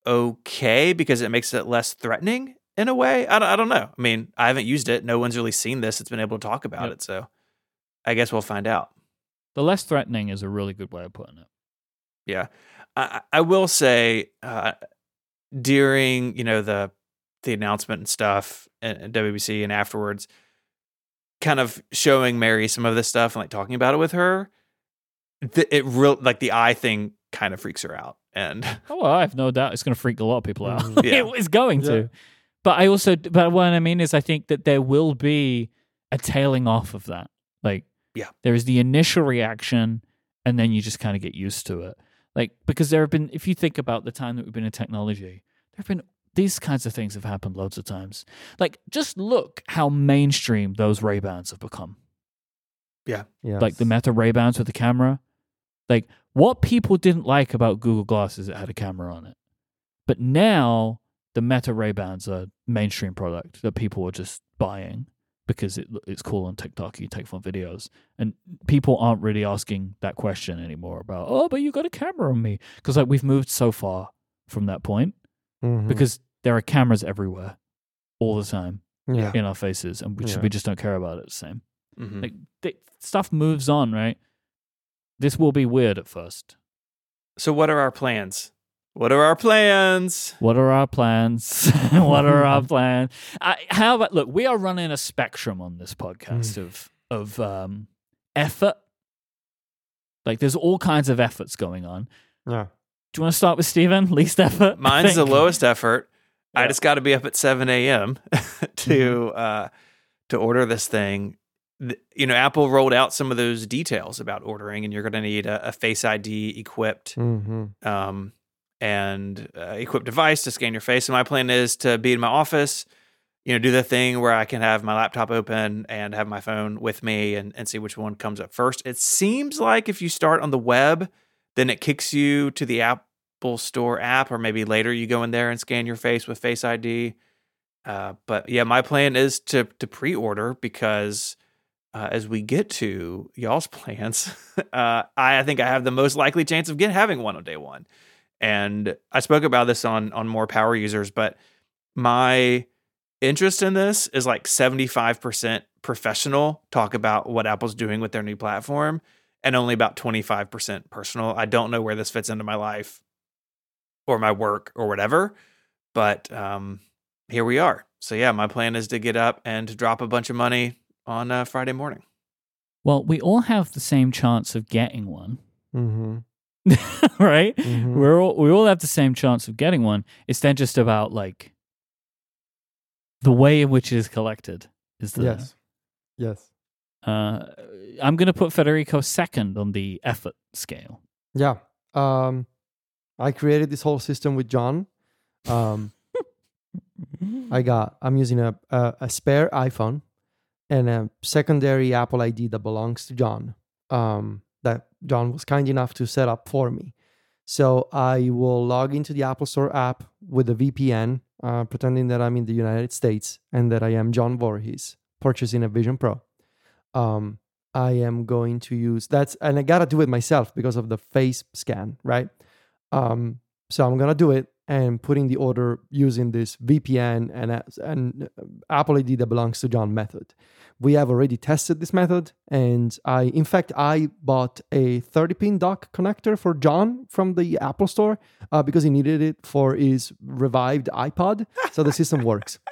okay because it makes it less threatening in a way i don't, I don't know i mean i haven't used it no one's really seen this it's been able to talk about Yep. it so i guess we'll find out The less threatening is a really good way of putting it. Yeah, I, I will say uh, during you know the the announcement and stuff and, and WWDC and afterwards, kind of showing Mary some of this stuff and like talking about it with her. th- It real like the eye thing kind of freaks her out, and Oh, well, I have no doubt it's going to freak a lot of people out. Mhm. Yeah. it is going Yeah. to. But I also, but what I mean is, I think that there will be a tailing off of that. Like, Yeah. there is the initial reaction, and then you just kind of get used to it. Like, because there have been, if you think about the time that we've been in technology, there have been these kinds of things have happened loads of times. Like, just look how mainstream those Ray Bans have become. Yeah. Yes. Like the Meta Ray Bans with the camera. Like, what people didn't like about Google Glasses, it had a camera on it. But now the Meta Ray Bans are mainstream product that people are just buying because it, it's cool on TikTok. You take fun videos, and people aren't really asking that question anymore about oh, but you got a camera on me because like we've moved so far from that point Mhm. because there are cameras everywhere all the time yeah. in our faces, and we, just, Yeah. we just don't care about it the same Mhm. like th- stuff moves on, right? this will be weird at first. So, what are our plans? What are our plans? What are our plans? what are our plans? Uh, how about look? We are running a spectrum on this podcast of of um, effort. Like, there's all kinds of efforts going on. Yeah. Do you want to start with Stephen? Least effort. Mine's the lowest effort. I Yeah. just got to be up at 7 a.m. to uh, to order this thing. Th- You know, Apple rolled out some of those details about ordering, and you're going to need a, a Face ID equipped hmm um, and uh, equipped device to scan your face. And my plan is to be in my office, you know, do the thing where I can have my laptop open and have my phone with me and, and see which one comes up first. It seems like if you start on the web, then it kicks you to the Apple Store app, or maybe later you go in there and scan your face with Face ID. Uh, but yeah, my plan is to to pre-order because uh, as we get to y'all's plans, uh, I, I think I have the most likely chance of get having one on day one. And I spoke about this on on more power users, but my interest in this is like 75% professional talk about what Apple's doing with their new platform and only about 25% personal. I don't know where this fits into my life or my work or whatever, but um here we are. So yeah, my plan is to get up and to drop a bunch of money on uh, Friday morning. Well, we all have the same chance of getting one, hmm right? hmm We're all, we all have the same chance of getting one. It's then just about like the way in which it is collected. Is the Yes. Yes. Uh, I'm going to put Federico second on the effort scale. Yeah. Um, I created this whole system with John. Um, I got. I'm using a, a a spare iPhone and a secondary Apple ID that belongs to John. Um, that John was kind enough to set up for me. So I will log into the Apple Store app with a VPN, uh, pretending that I'm in the United States and that I am John Voorhees purchasing a Vision Pro. Um, I am going to use that's, and I gotta do it myself because of the face scan, right? Um, so I'm gonna do it and putting the order using this VPN and uh, and Apple ID that belongs to John method. We have already tested this method, and I, in fact, I bought a 30 pin dock connector for John from the Apple Store uh, because he needed it for his revived iPod. So the system works.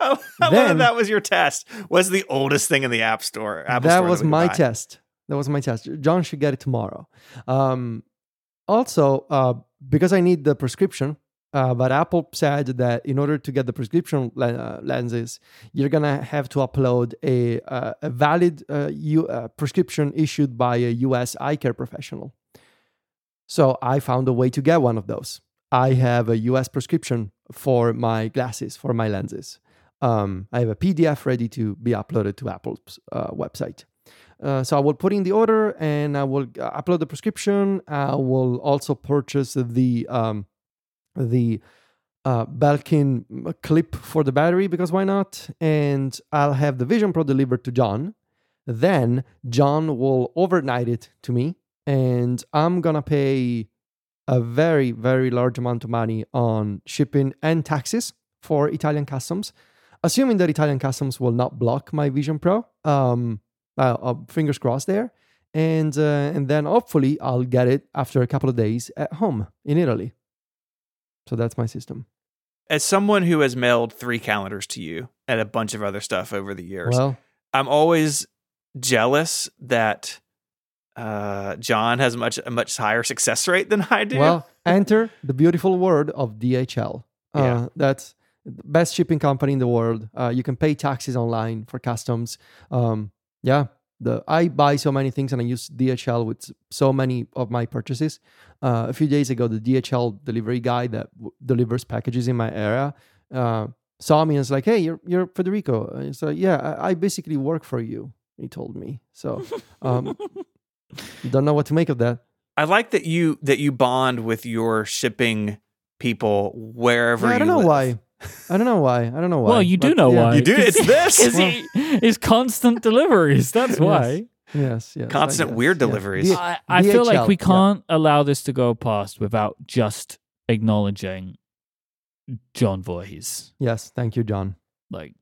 I that Then- that was your test. What's the oldest thing in the App Store? Apple that Store was could my buy? test. That was my test. John should get it tomorrow. Um, also, uh, because I need the prescription, uh, but Apple said that in order to get the prescription le- uh, lenses, you're gonna have to upload a uh, a valid uh, U- uh, prescription issued by a U.S. eye care professional. So I found a way to get one of those. I have a U.S. prescription for my glasses, for my lenses. Um, I have a PDF ready to be uploaded to Apple's website. Uh, so I will put in the order and I will uh, upload the prescription. I will also purchase the um, the uh, Belkin clip for the battery because why not? And I'll have the Vision Pro delivered to John. Then John will overnight it to me, and I'm gonna pay a very very large amount of money on shipping and taxes for Italian customs, assuming that Italian customs will not block my Vision Pro. Um, uh, uh, fingers crossed there, and uh, and then hopefully I'll get it after a couple of days at home in Italy. So that's my system. As someone who has mailed three calendars to you and a bunch of other stuff over the years, Well, I'm always jealous that uh, John has much a much higher success rate than I do. well, enter the beautiful word of DHL. Uh, Yeah. That's the best shipping company in the world. Uh, you can pay taxes online for customs. Um, yeah, the I buy so many things and I use DHL with so many of my purchases. Uh, a few days ago, the DHL delivery guy that w- delivers packages in my area uh, saw me and was like, "Hey, you're you're Federico." And it's like, "Yeah, I, I basically work for you." He told me. So, um, don't know what to make of that. I like that you that you bond with your shipping people wherever Yeah, I don't know live. why. I don't know why. I don't know why. Well, you do but know yeah. why. You do? It's this? Because he is constant deliveries. That's why. Yes, yes. Constant guess, weird yeah. deliveries. The- I, I feel like we can't allow this to go past without just acknowledging John Voorhees. yes, thank you, John. Like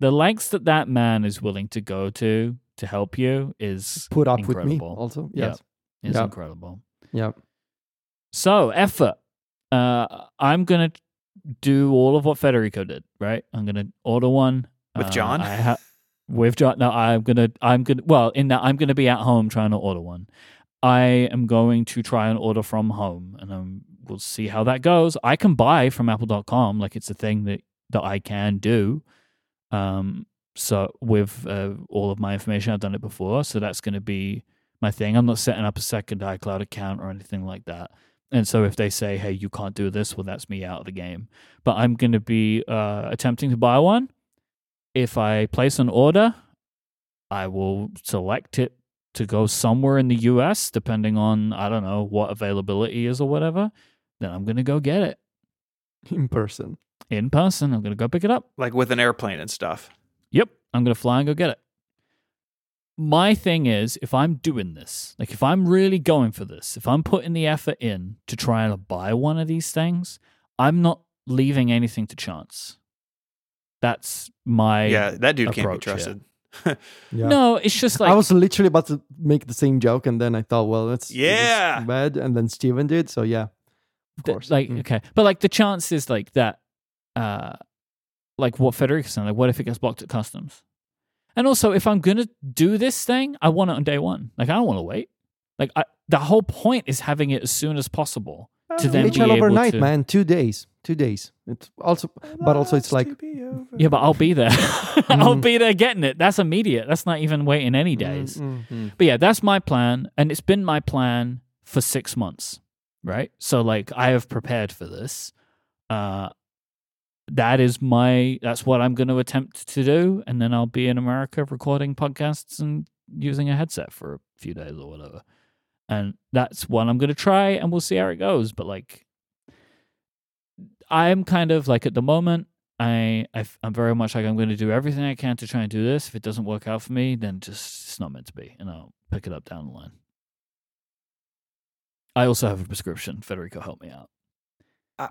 the lengths that that man is willing to go to to help you is Put up with me also. Yeah. Yes. is Yeah. incredible. Yeah. So effort. Uh, I'm gonna do all of what Federico did. Right. I'm gonna order one With Uh, John? I ha- with John. No, I'm gonna. I'm gonna. Well, in that, I'm gonna be at home trying to order one. I am going to try and order from home, and um, we'll see how that goes. I can buy from Apple.com, like it's a thing that that I can do. Um, so with uh, all of my information, I've done it before, so that's going to be my thing. I'm not setting up a second iCloud account or anything like that. And so if they say, "Hey, you can't do this," well, that's me out of the game. But I'm going to be uh, attempting to buy one. If I place an order, I will select it to go somewhere in the US, depending on, I don't know, what availability is or whatever. Then I'm going to go get it In person. in person. I'm going to go pick it up. like with an airplane and stuff. Yep, I'm going to fly and go get it. My thing is, if I'm doing this, like if I'm really going for this, if I'm putting the effort in to try and buy one of these things, I'm not leaving anything to chance. That's my yeah, that dude can't be trusted. Yeah. No, it's just like I was literally about to make the same joke, and then I thought, well, that's that's Yeah. bad. And then Stephen did, so yeah, of Th- course. like Mm. okay but like the chances like that uh like what federico said like what if it gets blocked at customs and also if i'm gonna do this thing i want it on day one. Like i don't want to wait. Like I, the whole point is having it as soon as possible to then be able overnight, to man, two days, two days. It's also, but also it's like yeah but i'll be there. I'll Mm. be there getting it. That's immediate. That's not even waiting any days. Mm, mm. But yeah, that's my plan, and it's been my plan for six months, right? So like I have prepared for this. Uh, that is my that's what I'm going to attempt to do, and then I'll be in America recording podcasts and using a headset for a few days or whatever. And that's what I'm going to try, and we'll see how it goes. But like, I'm kind of like at the moment. I, I am very much like I'm going to do everything I can to try and do this. If it doesn't work out for me, then just it's not meant to be, and I'll pick it up down the line. I also have a prescription. Federico, help me out.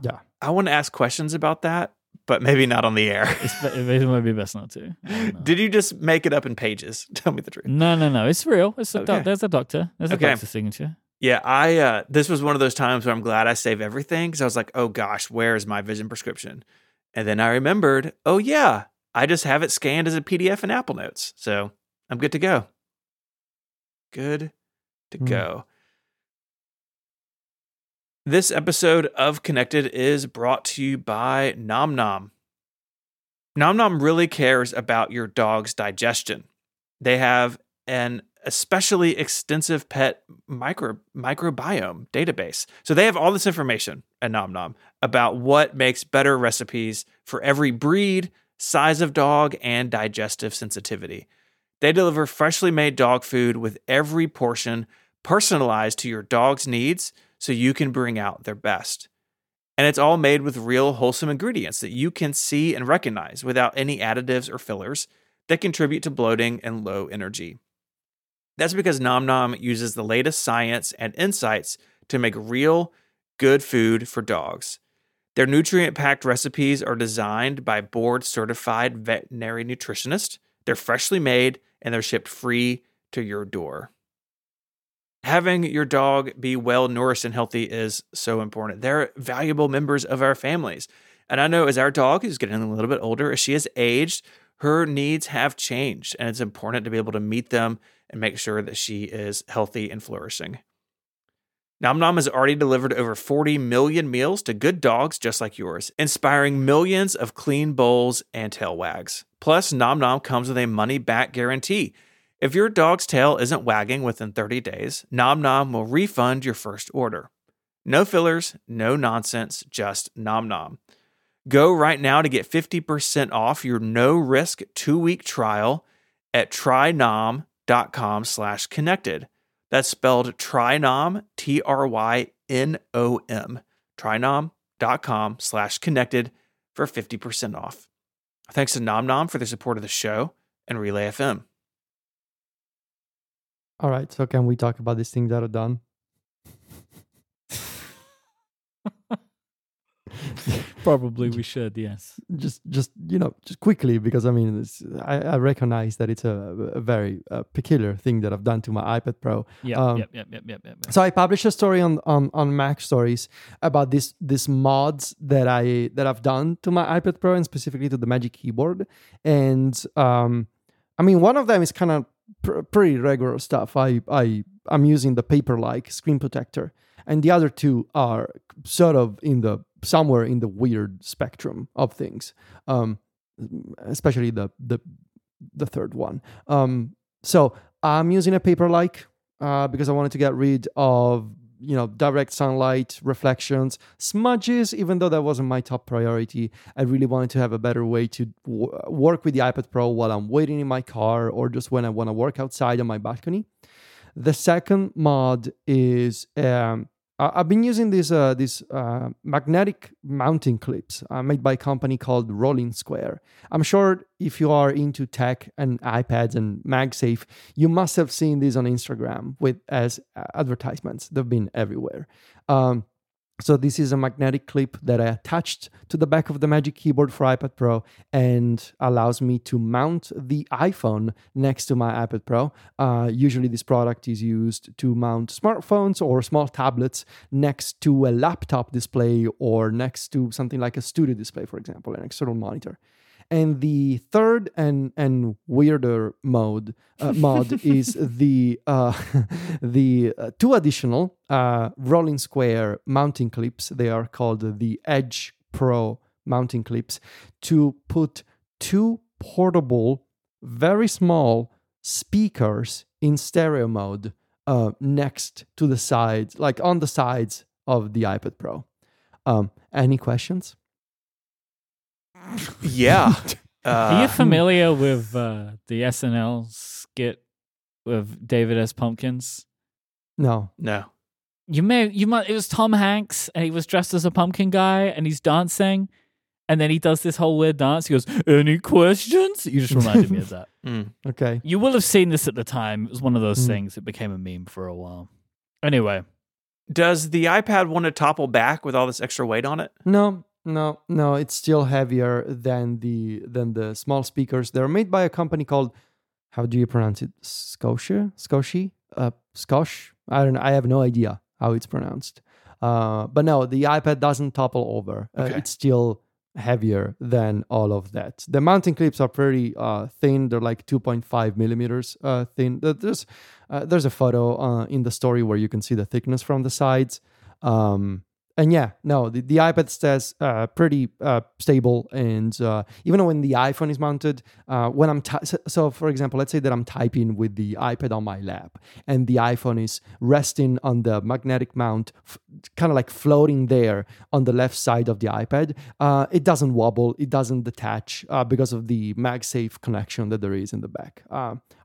Yeah. I want to ask questions about that, but maybe not on the air. It might be best not to. I don't know. Did you just make it up in pages? Tell me the truth. no, no, no. It's real. It's a doc- there's a doctor. There's a Okay. doctor signature. Yeah, I uh this was one of those times where I'm glad I save everything because I was like, oh gosh, where is my vision prescription? And then I remembered, oh yeah, I just have it scanned as a PDF in Apple Notes. So I'm good to go. Good to Hmm. go. This episode of Connected is brought to you by Nom Nom. Nom Nom really cares about your dog's digestion. They have an especially extensive pet micro microbiome database. So they have all this information at Nom Nom about what makes better recipes for every breed, size of dog, and digestive sensitivity. They deliver freshly made dog food with every portion personalized to your dog's needs so you can bring out their best. And it's all made with real wholesome ingredients that you can see and recognize without any additives or fillers that contribute to bloating and low energy. That's because Nom Nom uses the latest science and insights to make real, good food for dogs. Their nutrient packed recipes are designed by board certified veterinary nutritionists. They're freshly made and they're shipped free to your door. Having your dog be well nourished and healthy is so important. They're valuable members of our families. And I know as our dog is getting a little bit older, as she has aged, her needs have changed. And it's important to be able to meet them and make sure that she is healthy and flourishing. Nom Nom has already delivered over 40 million meals to good dogs just like yours, inspiring millions of clean bowls and tail wags. Plus, Nom Nom comes with a money back guarantee. If your dog's tail isn't wagging within 30 days, Nom Nom will refund your first order. No fillers, no nonsense, just Nom Nom. Go right now to get 50% off your no-risk two-week trial at trynom.com slash connected. That's spelled Trynom, T R Y N O M. Trynom.com slash connected for 50% off. Thanks to Nom Nom for the support of the show and Relay FM. All right, so can we talk about these things that are done? Probably we should, yes. just just you know just quickly because I mean it's, I, I recognize that it's a, a very uh, peculiar thing that I've done to my iPad Pro. Yep, Um, yep, yep, yep, yep, yep. yep. So I published a story on on on MacStories about this this mods that I that I've done to my iPad Pro and specifically to the Magic Keyboard. And um, I mean, one of them is kind of pr- pretty regular stuff. I I I'm using the Paperlike screen protector, and the other two are sort of in the somewhere in the weird spectrum of things. Um, especially the the the third one. Um, so I'm using a Paperlike uh, because I wanted to get rid of you know direct sunlight reflections smudges even though that wasn't my top priority i really wanted to have a better way to w- work with the ipad pro while i'm waiting in my car or just when i want to work outside on my balcony. The second mod is um, I've been using these uh, these uh, magnetic mounting clips uh, made by a company called Rolling Square. I'm sure if you are into tech and iPads and MagSafe, you must have seen these on Instagram with as uh, advertisements. They've been everywhere. Um, so this is a magnetic clip that I attached to the back of the Magic Keyboard for iPad Pro and allows me to mount the iPhone next to my iPad Pro. Uh, usually, this product is used to mount smartphones or small tablets next to a laptop display or next to something like a studio display, for example, an external monitor. And the third and and weirder mode uh, mod is the uh, the uh, two additional uh, rolling square mounting clips. They are called the Edge Pro mounting clips to put two portable, very small speakers in stereo mode uh, next to the sides, like on the sides of the iPad Pro. Um, any questions? Yeah. Are you Uh, familiar with uh, the SNL skit with David S. Pumpkins? No. no. You may, you might. It was Tom Hanks, and he was dressed as a pumpkin guy, and he's dancing, and then he does this whole weird dance. He goes, "Any questions?" You just reminded me of that. Mm. Okay. You will have seen this at the time. It was one of those Mm. things It became a meme for a while. Anyway, Does the iPad want to topple back with all this extra weight on it? No, no, no. It's still heavier than the than the small speakers. They're made by a company called how do you pronounce it? Scotia, Scoshi, uh, Scosh. I don't. know. I have no idea how it's pronounced. Uh, but no, the iPad doesn't topple over. Uh, It's still heavier than all of that. The mounting clips are pretty uh, thin. They're like 2.5 millimeters uh, thin. There's uh, there's a photo uh, in the story where you can see the thickness from the sides. Um, and yeah, no, the, the iPad stays uh, pretty uh, stable. And uh, even when the iPhone is mounted, uh, when I'm ty- so, for example, let's say that I'm typing with the iPad on my lap, and the iPhone is resting on the magnetic mount, f- kind of like floating there on the left side of the iPad. Uh, it doesn't wobble, it doesn't detach uh, because of the MagSafe connection that there is in the back.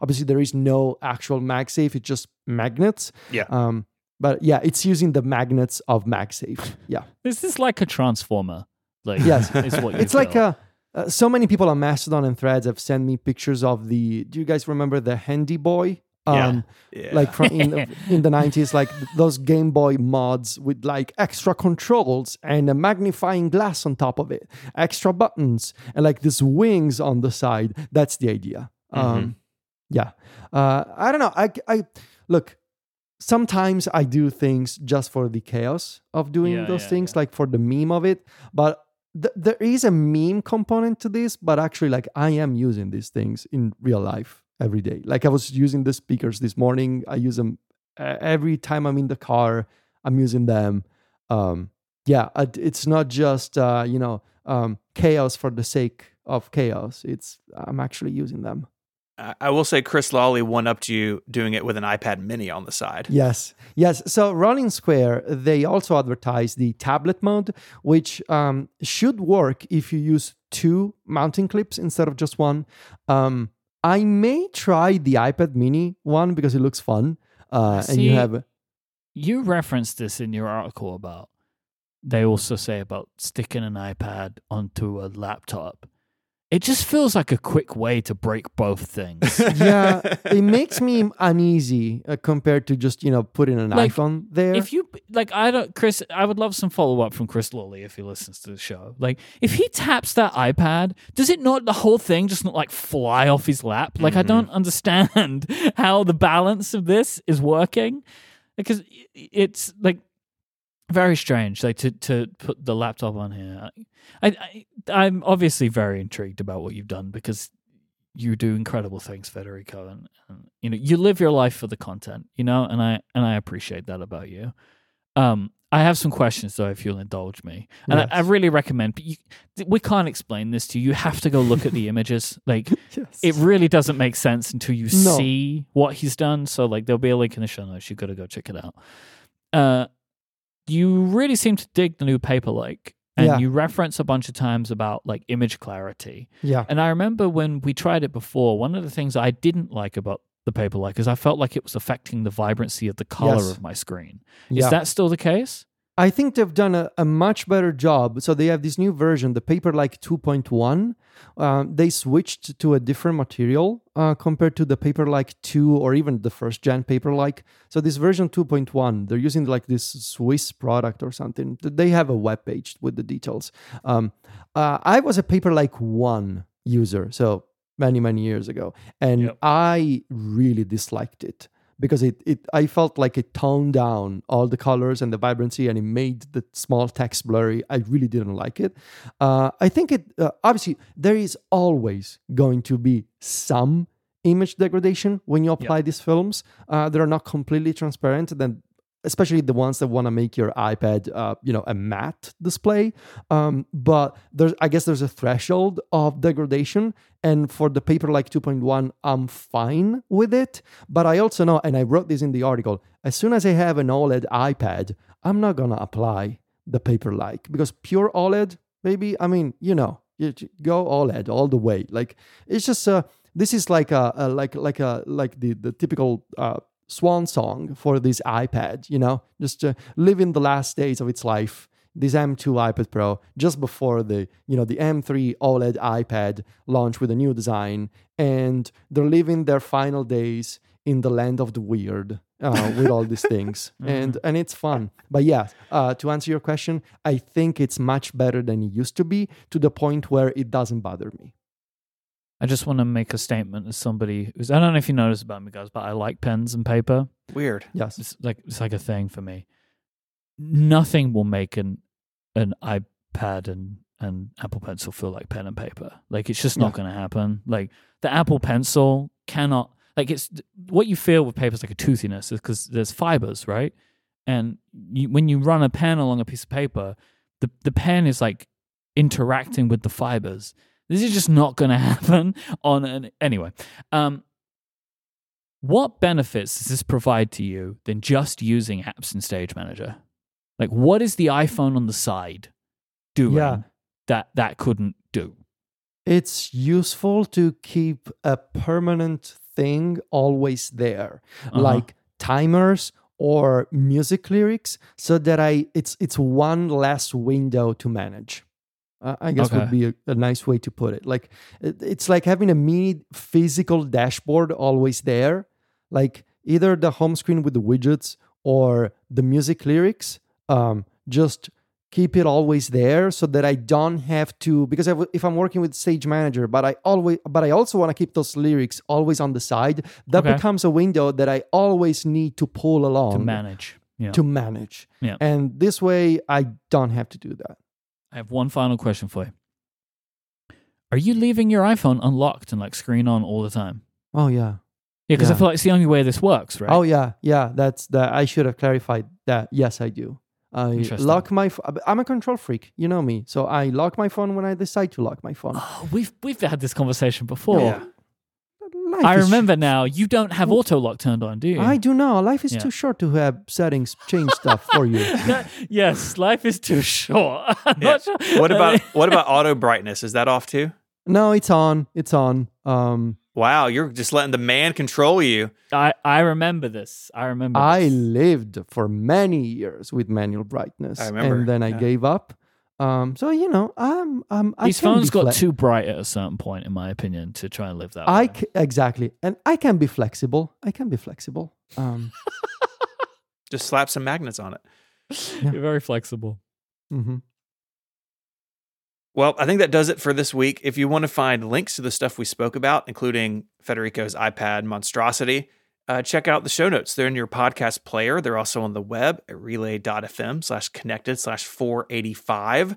Obviously, there is no actual MagSafe; it's just magnets. Yeah. Um, but yeah, it's using the magnets of MagSafe. Yeah. this is like a transformer. Like, Yes. is what you it's like a. Uh, so many people on Mastodon and Threads have sent me pictures of the. Do you guys remember the Handy Boy? Yeah. Yeah. Like from in the, in the nineties, like those Game Boy mods with like extra controls and a magnifying glass on top of it, extra buttons and like these wings on the side. That's the idea. Um, yeah, uh, I don't know. I I look. Sometimes I do things just for the chaos of doing Yeah, those yeah, things, yeah. like for the meme of it. But th- there is a meme component to this. But actually, like I am using these things in real life every day. Like I was using the speakers this morning. I use them uh, every time I'm in the car. I'm using them. Um, yeah, it's not just uh, you know um, chaos for the sake of chaos. It's I'm actually using them. I I will say Chris Lawley one upped you doing it with an iPad mini on the side. Yes, yes. So Rolling Square, they also advertise the tablet mode, which um, should work if you use two mounting clips instead of just one. Um, I may try the iPad Mini one because it looks fun, uh, and you See, have you referenced this in your article about they also say about sticking an iPad onto a laptop. It just feels like a quick way to break both things. yeah, it makes me uneasy uh, compared to just you know putting an Like, iPhone there. if you like i don't chris i would love some follow-up from chris lawley if he listens to the show. Like if he taps that ipad does it not the whole thing just not like fly off his lap? Like i don't understand how the balance of this is working. Because it's like very strange like to to put the laptop on here. I, I i'm obviously very intrigued about what you've done because you do incredible things federico and, and you know you live your life for the content you know and i and i appreciate that about you um i have some questions though if you'll indulge me and I, I really recommend but you, we can't explain this to you you have to go look at the images like yes. it really doesn't make sense until you No. see what he's done. So like there'll be a link in the show notes. You've got to go check it out. Uh, you really seem to dig the new Paperlike, and Yeah. you reference a bunch of times about like image clarity. yeah, And I remember when we tried it before, one of the things I didn't like about the Paperlike is I felt like it was affecting the vibrancy of the color Yes. of my screen. yeah. Is that still the case? I think they've done a, a much better job. So they have this new version, the Paperlike 2.1. Um, they switched to a different material uh, compared to the Paperlike 2 or even the first gen Paperlike. So this version 2.1, they're using like this Swiss product or something. They have a web page with the details. Um, uh, I was a Paperlike 1 user, so many many years ago, and Yep. I really disliked it because it, it I felt like it toned down all the colors and the vibrancy and it made the small text blurry. I really didn't like it. Uh, I think it uh, obviously there is always going to be some image degradation when you apply these films. Uh, that are not completely transparent. Then especially the ones that want to make your iPad, uh, you know, a matte display. Um, but there's, I guess, there's a threshold of degradation, and for the Paperlike 2.1, I'm fine with it. But I also know, and I wrote this in the article, as soon as I have an OLED iPad, I'm not gonna apply the Paperlike because pure OLED, maybe. I mean, you know, you go OLED all the way. Like it's just uh this is like a, a like like a like the the typical uh swan song for this iPad, you know, just uh, living the last days of its life. This M2 iPad Pro just before the you know the M3 OLED iPad launch with a new design, and they're living their final days in the land of the weird uh, with all these things, and and it's fun. But yeah, uh, to answer your question, I think it's much better than it used to be to the point where it doesn't bother me. I just want to make a statement as somebody who's I don't know if you notice about me guys, but I like pens and paper. Weird. Yes. It's like it's like a thing for me. Nothing will make an an iPad and and Apple Pencil feel like pen and paper. Like it's just not Yeah. going to happen. Like the Apple Pencil cannot like it's what you feel with paper is like a toothiness because there's fibers, right? And you, when you run a pen along a piece of paper, the the pen is like interacting with the fibers. This is just not going to happen on an anyway. Um, what benefits does this provide to you than just using apps in Stage Manager? Like, what is the iPhone on the side doing Yeah. that that couldn't do? it's useful to keep a permanent thing always there Uh-huh. like timers or music lyrics so that i it's it's one less window to manage i guess would be a, a nice way to put it like it, it's like having a mini physical dashboard always there like either the home screen with the widgets or the music lyrics um, just keep it always there so that I don't have to because if if I'm working with Stage Manager, but I always but I also want to keep those lyrics always on the side. That Okay. becomes a window that I always need to pull along to manage. Yeah. to manage. Yeah. And this way I don't have to do that. I have one final question for you. Are you leaving your iPhone unlocked and like screen on all the time? Oh yeah. Yeah, because I feel like it's the only way this works, right? Oh yeah, yeah. That's that. I should have clarified that. Yes, I do. I lock my. I'm a control freak. You know me, so I lock my phone when I decide to lock my phone. Oh, we've we've had this conversation before. Yeah. Life I is remember now. You don't have auto lock turned on, do you? I do know. Life is Yeah. too short to have settings change stuff for you. yes, life is too short. I'm Yeah. not sure. What about what about auto brightness? Is that off too? No, it's on. It's on. Um, Wow, you're just letting the man control you. I I remember this. I remember. I this. lived for many years with manual brightness, I remember, and then I yeah. gave up. Um, so you know, I'm, um, I These phones got fle- too bright at a certain point, in my opinion, to try and live that I way. c- exactly, and I can be flexible. I can be flexible. Um, Just slap some magnets on it. Yeah. You're very flexible. Mm-hmm. Well, I think that does it for this week. If you want to find links to the stuff we spoke about, including Federico's iPad monstrosity, uh, check out the show notes. They're in your podcast player. They're also on the web at relay.fm slash connected slash 485.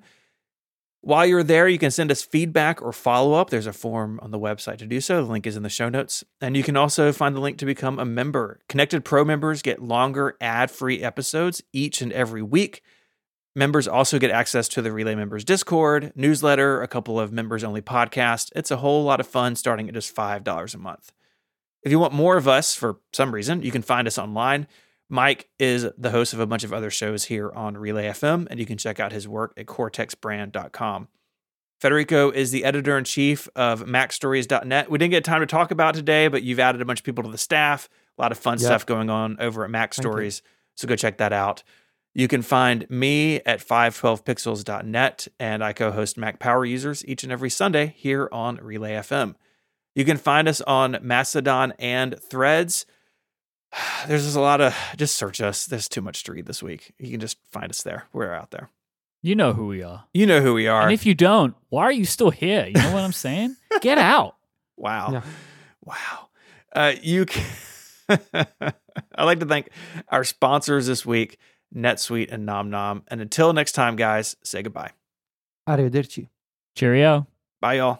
While you're there, you can send us feedback or follow up. There's a form on the website to do so. The link is in the show notes. And you can also find the link to become a member. Connected Pro members get longer ad free episodes each and every week. Members also get access to the Relay Members Discord, newsletter, a couple of members only podcasts. It's a whole lot of fun starting at just $5 a month. If you want more of us for some reason, you can find us online. Myke is the host of a bunch of other shows here on Relay FM, and you can check out his work at cortexbrand.com. Federico is the editor in chief of MacStories.net. We didn't get time to talk about today, but you've added a bunch of people to the staff. A lot of fun Yeah. stuff going on over at Mac Thank you. So go check that out. You can find me at 512pixels.net, and I co host Mac Power Users each and every Sunday here on Relay FM. You can find us on Mastodon and Threads. There's just a lot of, just search us. There's too much to read this week. You can just find us there. We're out there. You know who we are. You know who we are. And if you don't, why are you still here? You know what I'm saying? Get out. Wow. Yeah. Wow. Uh, you can I'd like to thank our sponsors this week, NetSuite and Nom Nom. And until next time, guys, say goodbye. Arrivederci. Cheerio. Bye, y'all.